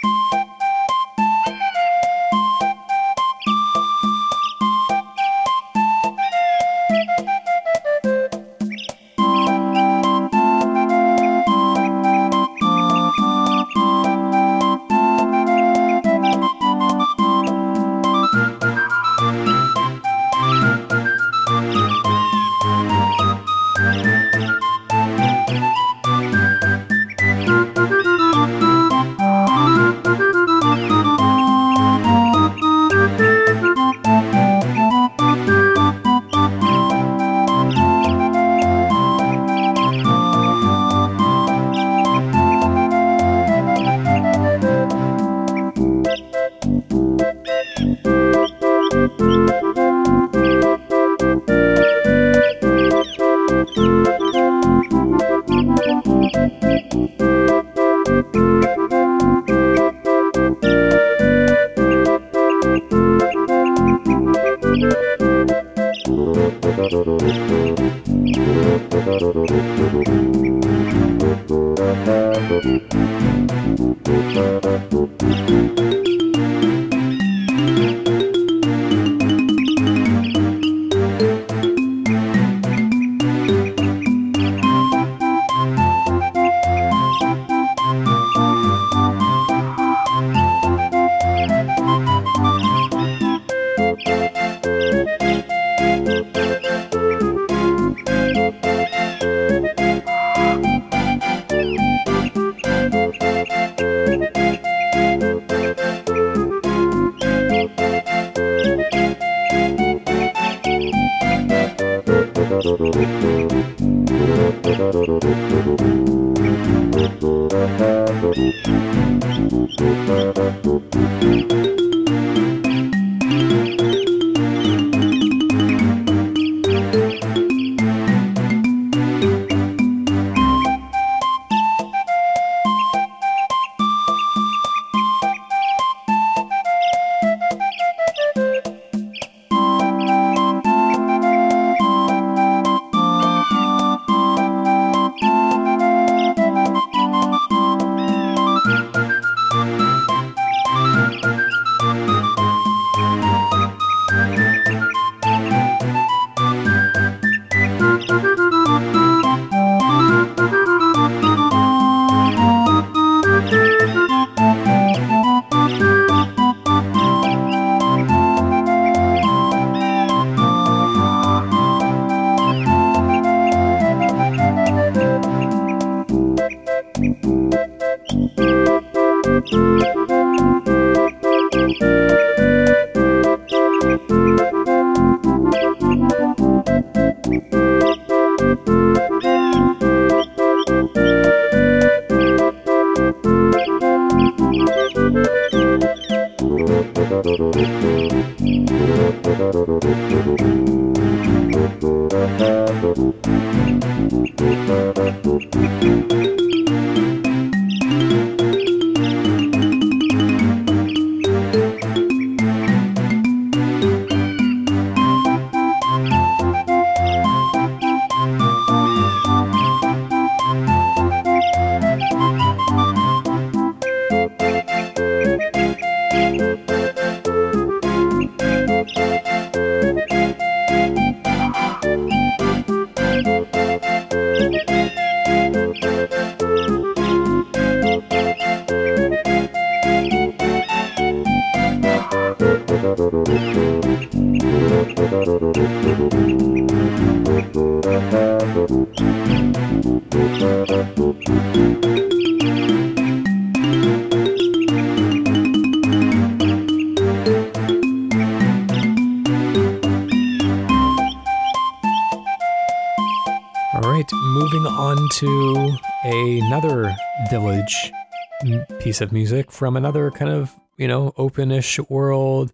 Piece of music from another kind of, you know, openish world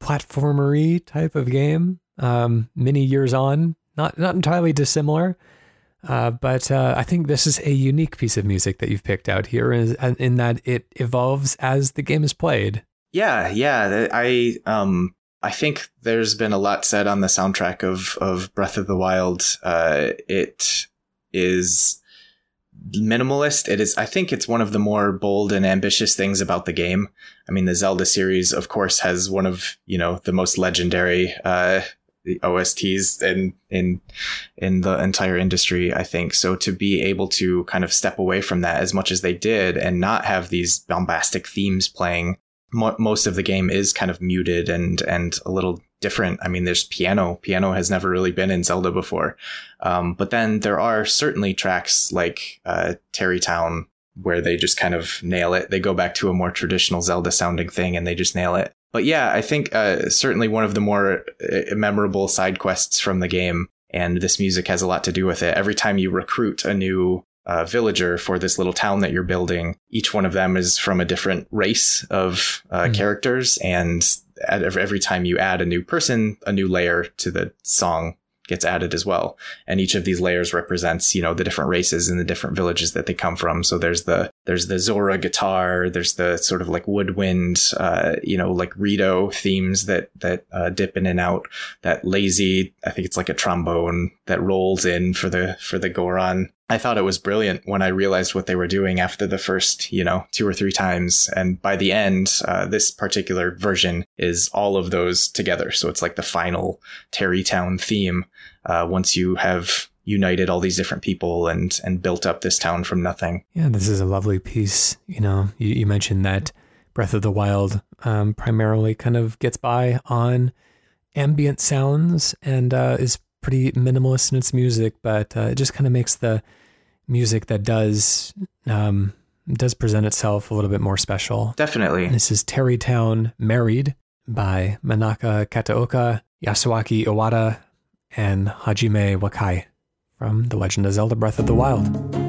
platformery type of game. Um, many years on, not not entirely dissimilar, uh, but uh, I think this is a unique piece of music that you've picked out here, in, in that it evolves as the game is played. Yeah, yeah. I um I think there's been a lot said on the soundtrack of of Breath of the Wild. Uh, it is minimalist. It is. I think it's one of the more bold and ambitious things about the game. I mean, the Zelda series, of course, has one of you know the most legendary uh, OSTs in in in the entire industry. I think so. To be able to kind of step away from that as much as they did, and not have these bombastic themes playing mo- most of the game is kind of muted and and a little different. I mean, there's piano. Piano has never really been in Zelda before. Um, but then there are certainly tracks like uh, Tarrey Town where they just kind of nail it. They go back to a more traditional Zelda sounding thing and they just nail it. But yeah, I think uh, certainly one of the more uh, memorable side quests from the game, and this music has a lot to do with it. Every time you recruit a new uh, villager for this little town that you're building. Each one of them is from a different race of uh, mm-hmm. characters, and every, every time you add a new person, a new layer to the song gets added as well. And each of these layers represents, you know, the different races and the different villages that they come from. So there's the, there's the Zora guitar, there's the sort of like woodwind, uh, you know, like Rito themes that, that, uh, dip in and out, that lazy, I think it's like a trombone that rolls in for the, for the Goron. I thought it was brilliant when I realized what they were doing after the first, you know, two or three times. And by the end, uh, this particular version is all of those together. So it's like the final Tarrey Town theme uh, once you have united all these different people and and built up this town from nothing. Yeah, this is a lovely piece. You know, you, you mentioned that Breath of the Wild um, primarily kind of gets by on ambient sounds and uh, is pretty minimalist in its music, but uh, it just kind of makes the music that does um, does present itself a little bit more special. Definitely. And this is Tarrey Town Married by Manaka Kataoka, Yasuaki Iwata, and Hajime Wakai from The Legend of Zelda Breath of the Wild.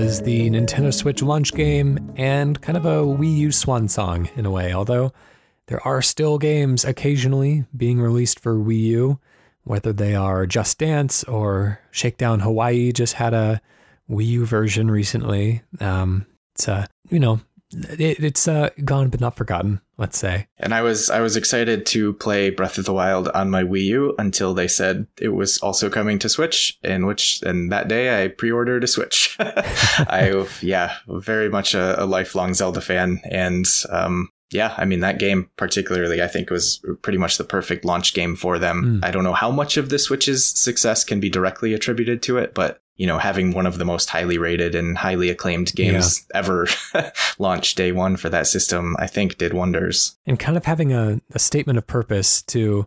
Was the Nintendo Switch launch game and kind of a Wii U swan song in a way, although there are still games occasionally being released for Wii U, whether they are Just Dance or Shakedown Hawaii just had a Wii U version recently. Um, it's a, you know, it, it's uh, gone but not forgotten. Let's say. And I was I was excited to play Breath of the Wild on my Wii U until they said it was also coming to Switch, in which and that day I pre-ordered a Switch. [LAUGHS] I yeah, very much a, a, lifelong Zelda fan, and um, yeah, I mean that game particularly, I think was pretty much the perfect launch game for them. Mm. I don't know how much of the Switch's success can be directly attributed to it, but you know, having one of the most highly rated and highly acclaimed games yeah. ever [LAUGHS] launch day one for that system, I think did wonders. And kind of having a, a statement of purpose to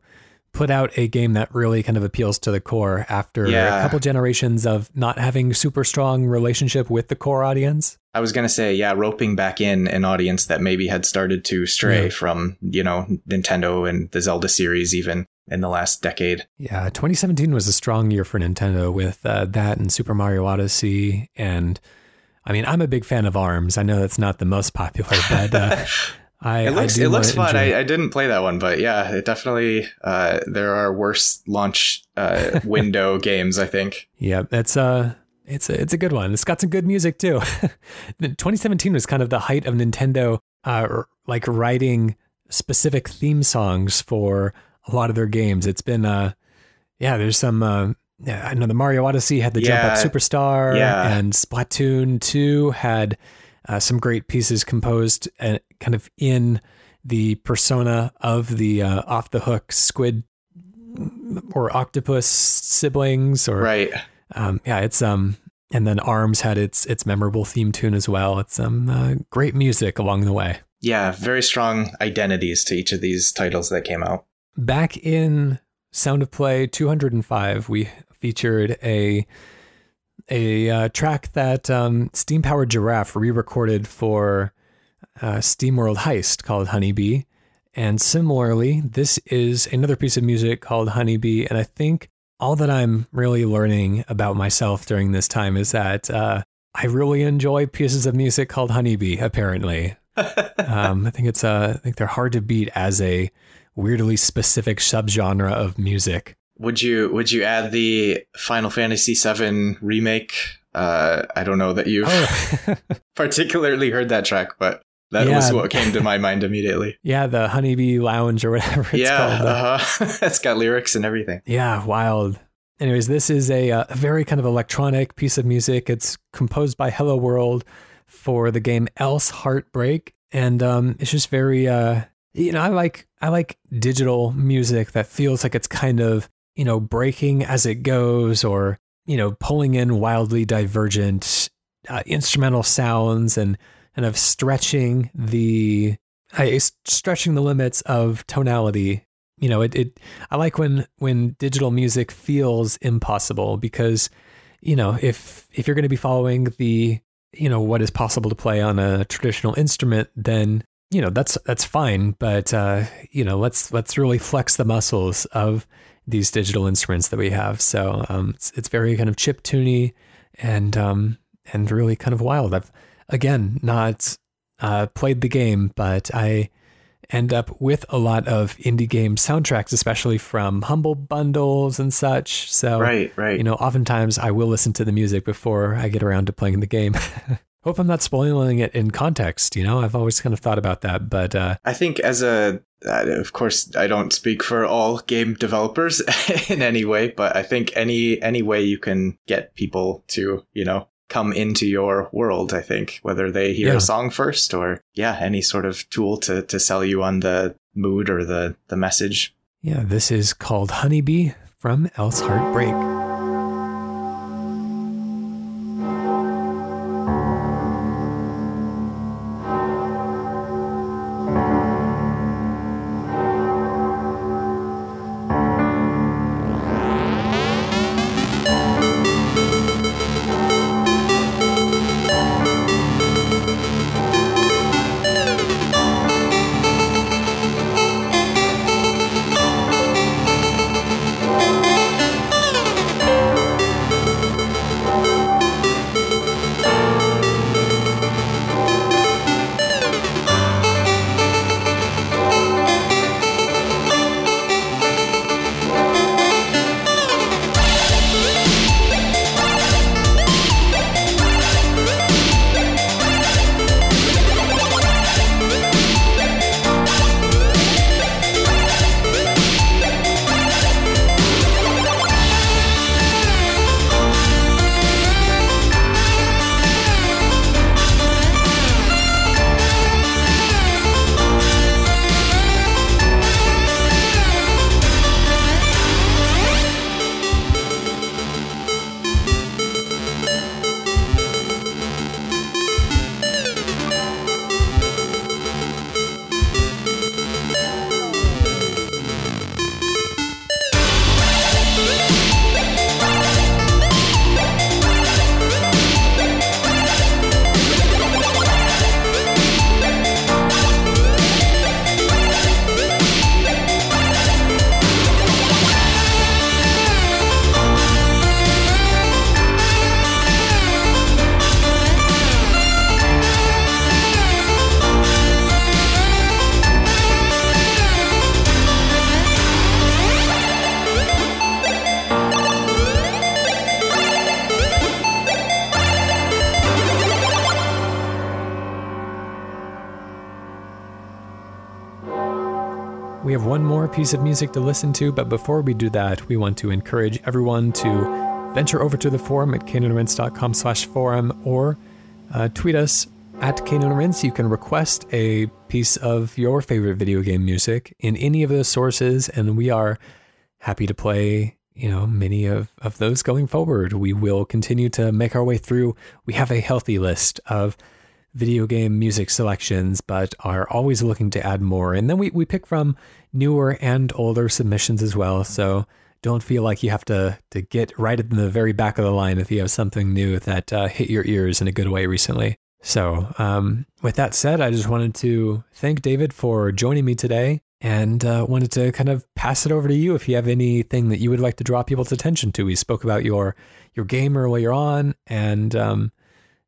put out a game that really kind of appeals to the core after yeah. a couple generations of not having super strong relationship with the core audience. I was going to say, yeah, roping back in an audience that maybe had started to stray yeah. from, you know, Nintendo and the Zelda series even in the last decade. Yeah, 2017 was a strong year for Nintendo with uh, that and Super Mario Odyssey. And I mean, I'm a big fan of ARMS. I know that's not the most [LAUGHS] popular, but uh, [LAUGHS] I, it looks it looks fun. I, I, didn't play that one, but yeah, it definitely uh, there are worse launch uh, [LAUGHS] window games. I think. Yeah, it's uh it's a it's a good one. It's got some good music too. 2017 was kind of the height of Nintendo, uh, like writing specific theme songs for a lot of their games. It's been uh, yeah, there's some. Uh, I know the Mario Odyssey had the yeah, Jump Up Superstar, yeah. and Splatoon 2 had uh, some great pieces composed and kind of in the persona of the uh, off the hook squid or octopus siblings or right um, yeah it's um and then arms had its its memorable theme tune as well it's um uh, great music along the way yeah very strong identities to each of these titles that came out back in sound of play 205 we featured a a uh, track that um, Steam Powered Giraffe re recorded for uh, SteamWorld Heist called Honeybee. And similarly, this is another piece of music called Honeybee. And I think all that I'm really learning about myself during this time is that uh, I really enjoy pieces of music called Honeybee, apparently. [LAUGHS] um, I think it's uh, I think they're hard to beat as a weirdly specific subgenre of music. Would you would you add the Final Fantasy VII remake? Uh, I don't know that you've oh. [LAUGHS] particularly heard that track, but that yeah. was what came to my mind immediately. [LAUGHS] Yeah, the Honeybee Lounge or whatever it's yeah, called. Uh-huh. [LAUGHS] it's got lyrics and everything. Yeah, wild. Anyways, this is a, uh, a very kind of electronic piece of music. It's composed by Hello World for the game Else Heartbreak, and um, it's just very, uh, you know, I like I like digital music that feels like it's kind of you know, breaking as it goes or, you know, pulling in wildly divergent uh, instrumental sounds and kind of stretching the uh, stretching the limits of tonality. You know, it, it I like when when digital music feels impossible because, you know, if if you're going to be following the you know what is possible to play on a traditional instrument, then you know that's that's fine. But uh, you know, let's let's really flex the muscles of these digital instruments that we have. So um, it's, it's very kind of chip tuney and um, and really kind of wild. I've again not uh, played the game, but I end up with a lot of indie game soundtracks, especially from humble bundles and such. So right, right. You know, oftentimes I will listen to the music before I get around to playing the game. [LAUGHS] Hope I'm not spoiling it in context. You know, I've always kind of thought about that, but uh, I think as a uh, of course, I don't speak for all game developers [LAUGHS] in any way, but I think any any way you can get people to you know come into your world, I think whether they hear yeah. a song first or yeah, any sort of tool to to sell you on the mood or the the message. Yeah, this is called Honeybee from Else Heartbreak. Piece of music to listen to, but before we do that, we want to encourage everyone to venture over to the forum at caneandrinse.com slash forum or uh, tweet us at canonrinse. You can request a piece of your favorite video game music in any of those sources, and we are happy to play you know many of, of those going forward. We will continue to make our way through. We have a healthy list of video game music selections but are always looking to add more. And then we, we pick from newer and older submissions as well so don't feel like you have to to get right in the very back of the line if you have something new that uh, hit your ears in a good way recently so um, with that said i just wanted to thank david for joining me today and uh, wanted to kind of pass it over to you if you have anything that you would like to draw people's attention to. We spoke about your your gamer while you're on, and um,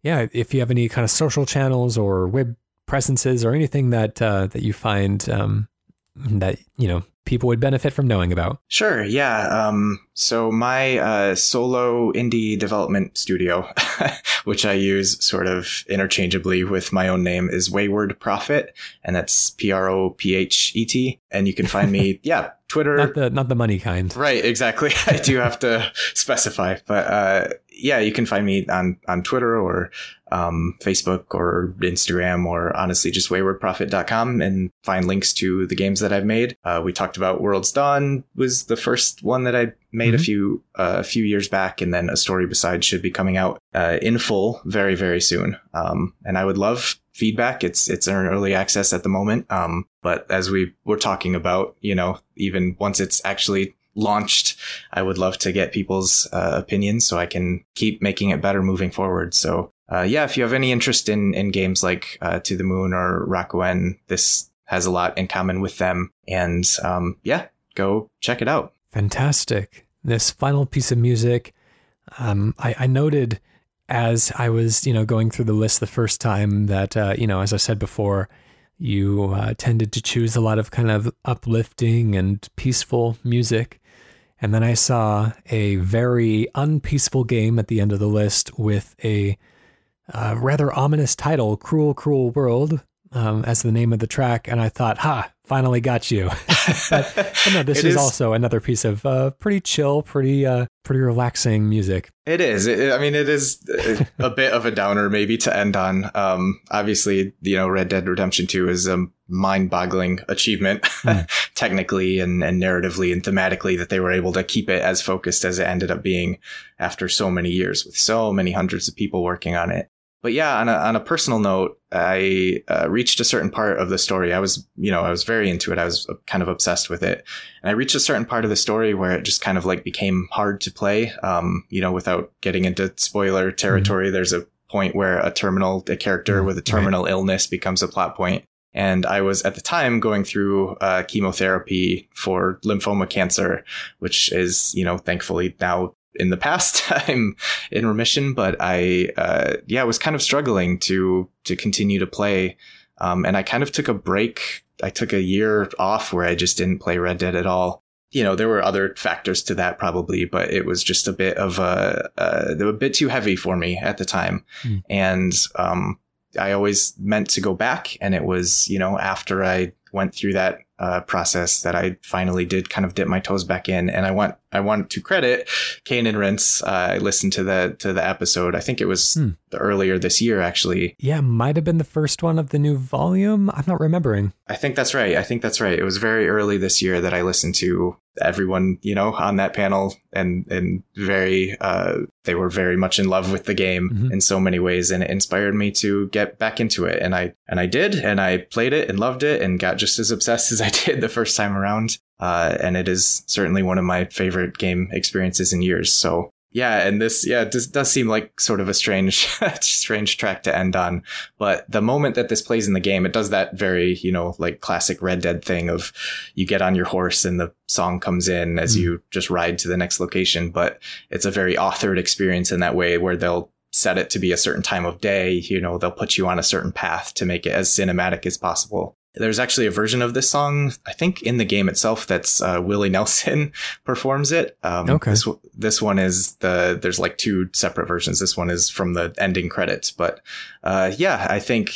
yeah, if you have any kind of social channels or web presences or anything that uh, that you find um, that you know people would benefit from knowing about? Sure. Yeah. Um, so my uh, solo indie development studio, [LAUGHS] which I use sort of interchangeably with my own name, is Wayward Prophet, and that's P R O P H E T. And you can find me, [LAUGHS] yeah, Twitter. Not the not the money kind. Right. Exactly. [LAUGHS] I do have to specify, but uh, yeah, you can find me on on Twitter or um, Facebook or Instagram or honestly just waywardprophet.com and find links to the games that I've made. Uh, we talked about World's Dawn was the first one that I made mm-hmm. a few uh, a few years back, and then A Story Beside should be coming out uh, in full very very soon. Um, and I would love feedback. It's it's in early access at the moment. Um, but as we were talking about, you know, even once it's actually launched, I would love to get people's uh, opinions so I can keep making it better moving forward. So uh, yeah, if you have any interest in in games like uh, To the Moon or Rakuen, this has a lot in common with them. And um, yeah, go check it out. Fantastic. This final piece of music, um, I, I, noted as I was, you know, going through the list the first time that, uh, you know, as I said before, you uh, tended to choose a lot of kind of uplifting and peaceful music. And then I saw a very unpeaceful game at the end of the list with a uh, rather ominous title, Cruel, Cruel World, um, as the name of the track. And I thought, ha, finally got you. [LAUGHS] but, but, no, this [LAUGHS] is, is, also another piece of uh, pretty chill, pretty uh, pretty relaxing music. It is. It, I mean, it is [LAUGHS] a bit of a downer maybe to end on. Um, obviously, you know, Red Dead Redemption 2 is a mind-boggling achievement mm. [LAUGHS] technically and, and narratively and thematically that they were able to keep it as focused as it ended up being after so many years with so many hundreds of people working on it but yeah, on a, on a personal note, I uh, reached a certain part of the story. I was, you know, I was very into it. I was kind of obsessed with it. And I reached a certain part of the story where it just kind of like became hard to play. Um, you know, without getting into spoiler territory, mm-hmm. there's a point where a terminal, a character mm-hmm. with a terminal right. illness becomes a plot point. And I was at the time going through uh, chemotherapy for lymphoma cancer, which is, you know, thankfully now in the past. [LAUGHS] I'm in remission, but I, uh, yeah, was kind of struggling to, to continue to play. Um, and I kind of took a break. I took a year off where I just didn't play Red Dead at all. You know, there were other factors to that probably, but it was just a bit of a, uh, a bit too heavy for me at the time. Mm. And, um, I always meant to go back. And it was, you know, after I went through that uh, process that I finally did kind of dip my toes back in. And I want I want to credit Cane and Rinse. Uh, I listened to the to the episode. I think it was hmm. the earlier this year, actually. Yeah, might have been the first one of the new volume. I'm not remembering. I think that's right. I think that's right. It was very early this year that I listened to everyone, you know, on that panel and, and very, uh, they were very much in love with the game mm-hmm. in so many ways. And it inspired me to get back into it. And I, and I did, and I played it and loved it and got just as obsessed [LAUGHS] as I did the first time around. Uh, and it is certainly one of my favorite game experiences in years. So yeah, and this, yeah, does, does seem like sort of a strange, [LAUGHS] strange track to end on. But the moment that this plays in the game, it does that very, you know, like classic Red Dead thing of you get on your horse and the song comes in as mm. you just ride to the next location. But it's a very authored experience in that way where they'll set it to be a certain time of day. You know, they'll put you on a certain path to make it as cinematic as possible. There's actually a version of this song, I think, in the game itself that's uh, Willie Nelson [LAUGHS] performs it. Um, okay. This, this one is the, there's like two separate versions. This one is from the ending credits. But uh, yeah, I think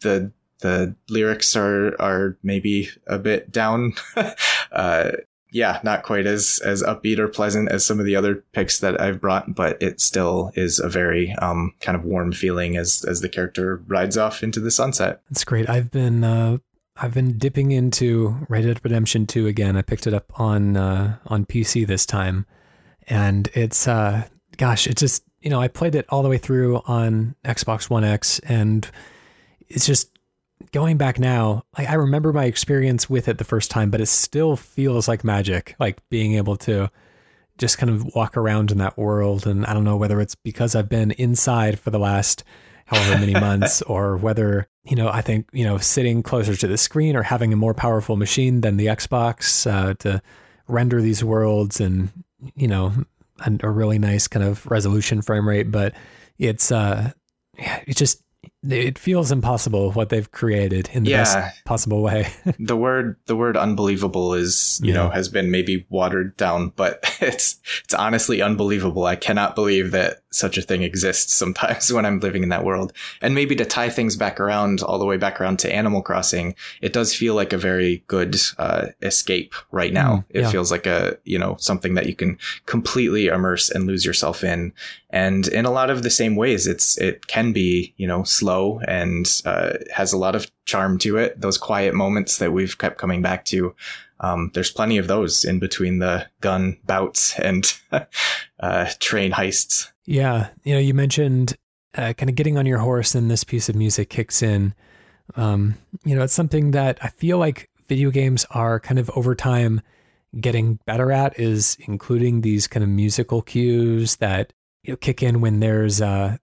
the the lyrics are are maybe a bit down. [LAUGHS] uh, yeah, not quite as as upbeat or pleasant as some of the other picks that I've brought, but it still is a very um, kind of warm feeling as as the character rides off into the sunset. That's great. I've been uh, I've been dipping into Red Dead Redemption 2 again. I picked it up on uh, on PC this time, and it's uh, gosh, it just you know I played it all the way through on Xbox One X, and it's just going back now, like I remember my experience with it the first time, but it still feels like magic, like being able to just kind of walk around in that world. And I don't know whether it's because I've been inside for the last however many [LAUGHS] months or whether, you know, I think, you know, sitting closer to the screen or having a more powerful machine than the Xbox uh, to render these worlds and, you know, a, a really nice kind of resolution frame rate. But it's, uh, yeah, it just it feels impossible what they've created in the yeah. best possible way. [LAUGHS] the word the word unbelievable is, you yeah. know, has been maybe watered down, but [LAUGHS] it's it's honestly unbelievable. I cannot believe that such a thing exists sometimes [LAUGHS] when I'm living in that world. And maybe to tie things back around all the way back around to Animal Crossing, it does feel like a very good uh, escape right now. Mm, it feels like a, you know, something that you can completely immerse and lose yourself in. And in a lot of the same ways, it's it can be, you know, slow and uh, has a lot of charm to it. Those quiet moments that we've kept coming back to um, there's plenty of those in between the gun bouts and [LAUGHS] uh, train heists. Yeah, you know, you mentioned uh, kind of getting on your horse, and this piece of music kicks in. Um, you know, it's something that I feel like video games are kind of over time getting better at is including these kind of musical cues that you know kick in when there's uh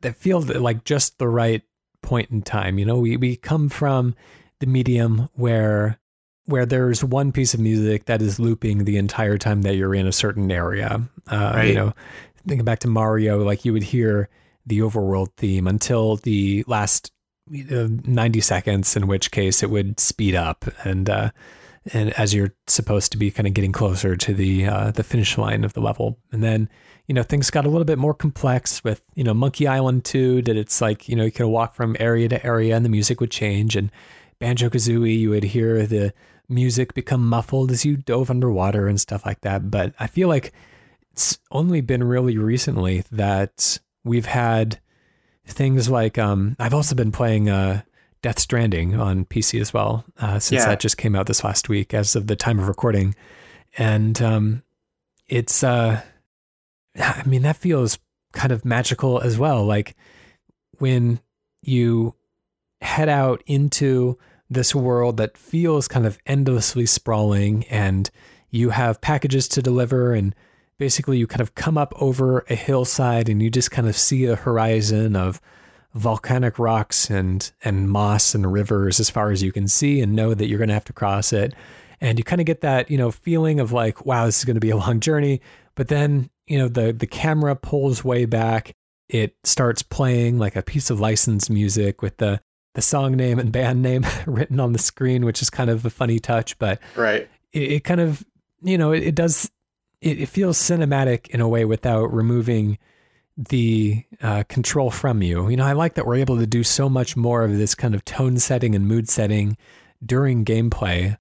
that feel like just the right point in time. You know, we we come from the medium where where there's one piece of music that is looping the entire time that you're in a certain area. Uh, right. You know, thinking back to Mario, like you would hear the overworld theme until the last uh, 90 seconds, in which case it would speed up and uh, and as you're supposed to be kind of getting closer to the uh, the finish line of the level, and then you know things got a little bit more complex with you know Monkey Island 2 that it's like you know you could walk from area to area and the music would change and Banjo Kazooie you would hear the music become muffled as you dove underwater and stuff like that. But I feel like it's only been really recently that we've had things like um, I've also been playing uh, Death Stranding on PC as well uh, since yeah. that just came out this last week as of the time of recording, and um, it's uh, I mean that feels kind of magical as well. Like when you head out into this world that feels kind of endlessly sprawling and you have packages to deliver and basically you kind of come up over a hillside and you just kind of see a horizon of volcanic rocks and and moss and rivers as far as you can see and know that you're going to have to cross it. And you kind of get that you know feeling of like wow this is going to be a long journey. But then you know the the camera pulls way back. It starts playing like a piece of licensed music with the the song name and band name [LAUGHS] written on the screen, which is kind of a funny touch, but right. It, it kind of, you know, it, it does, it, it, feels cinematic in a way without removing the uh, control from you. You know, I like that we're able to do so much more of this kind of tone setting and mood setting during gameplay.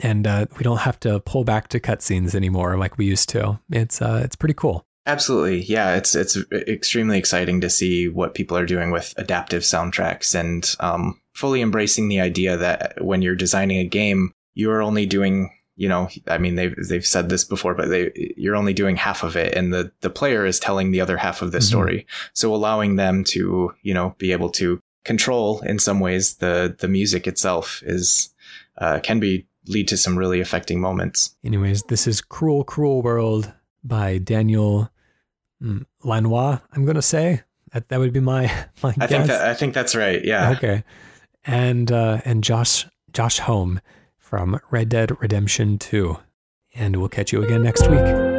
And uh, we don't have to pull back to cutscenes anymore like we used to. It's uh, it's pretty cool. Absolutely. Yeah, it's it's extremely exciting to see what people are doing with adaptive soundtracks and um, fully embracing the idea that when you're designing a game, you are only doing, you know, I mean they've they've said this before, but they you're only doing half of it and the the player is telling the other half of the mm-hmm. story. So allowing them to, you know, be able to control in some ways the the music itself is uh, can be lead to some really affecting moments. Anyways, this is Cruel Cruel World by Daniel mm, Lanois. I'm going to say that that would be my [LAUGHS] my I guess. think that, I think that's right. Yeah. Okay. And uh, and Josh Josh Homme from Red Dead Redemption 2. And we'll catch you again next week.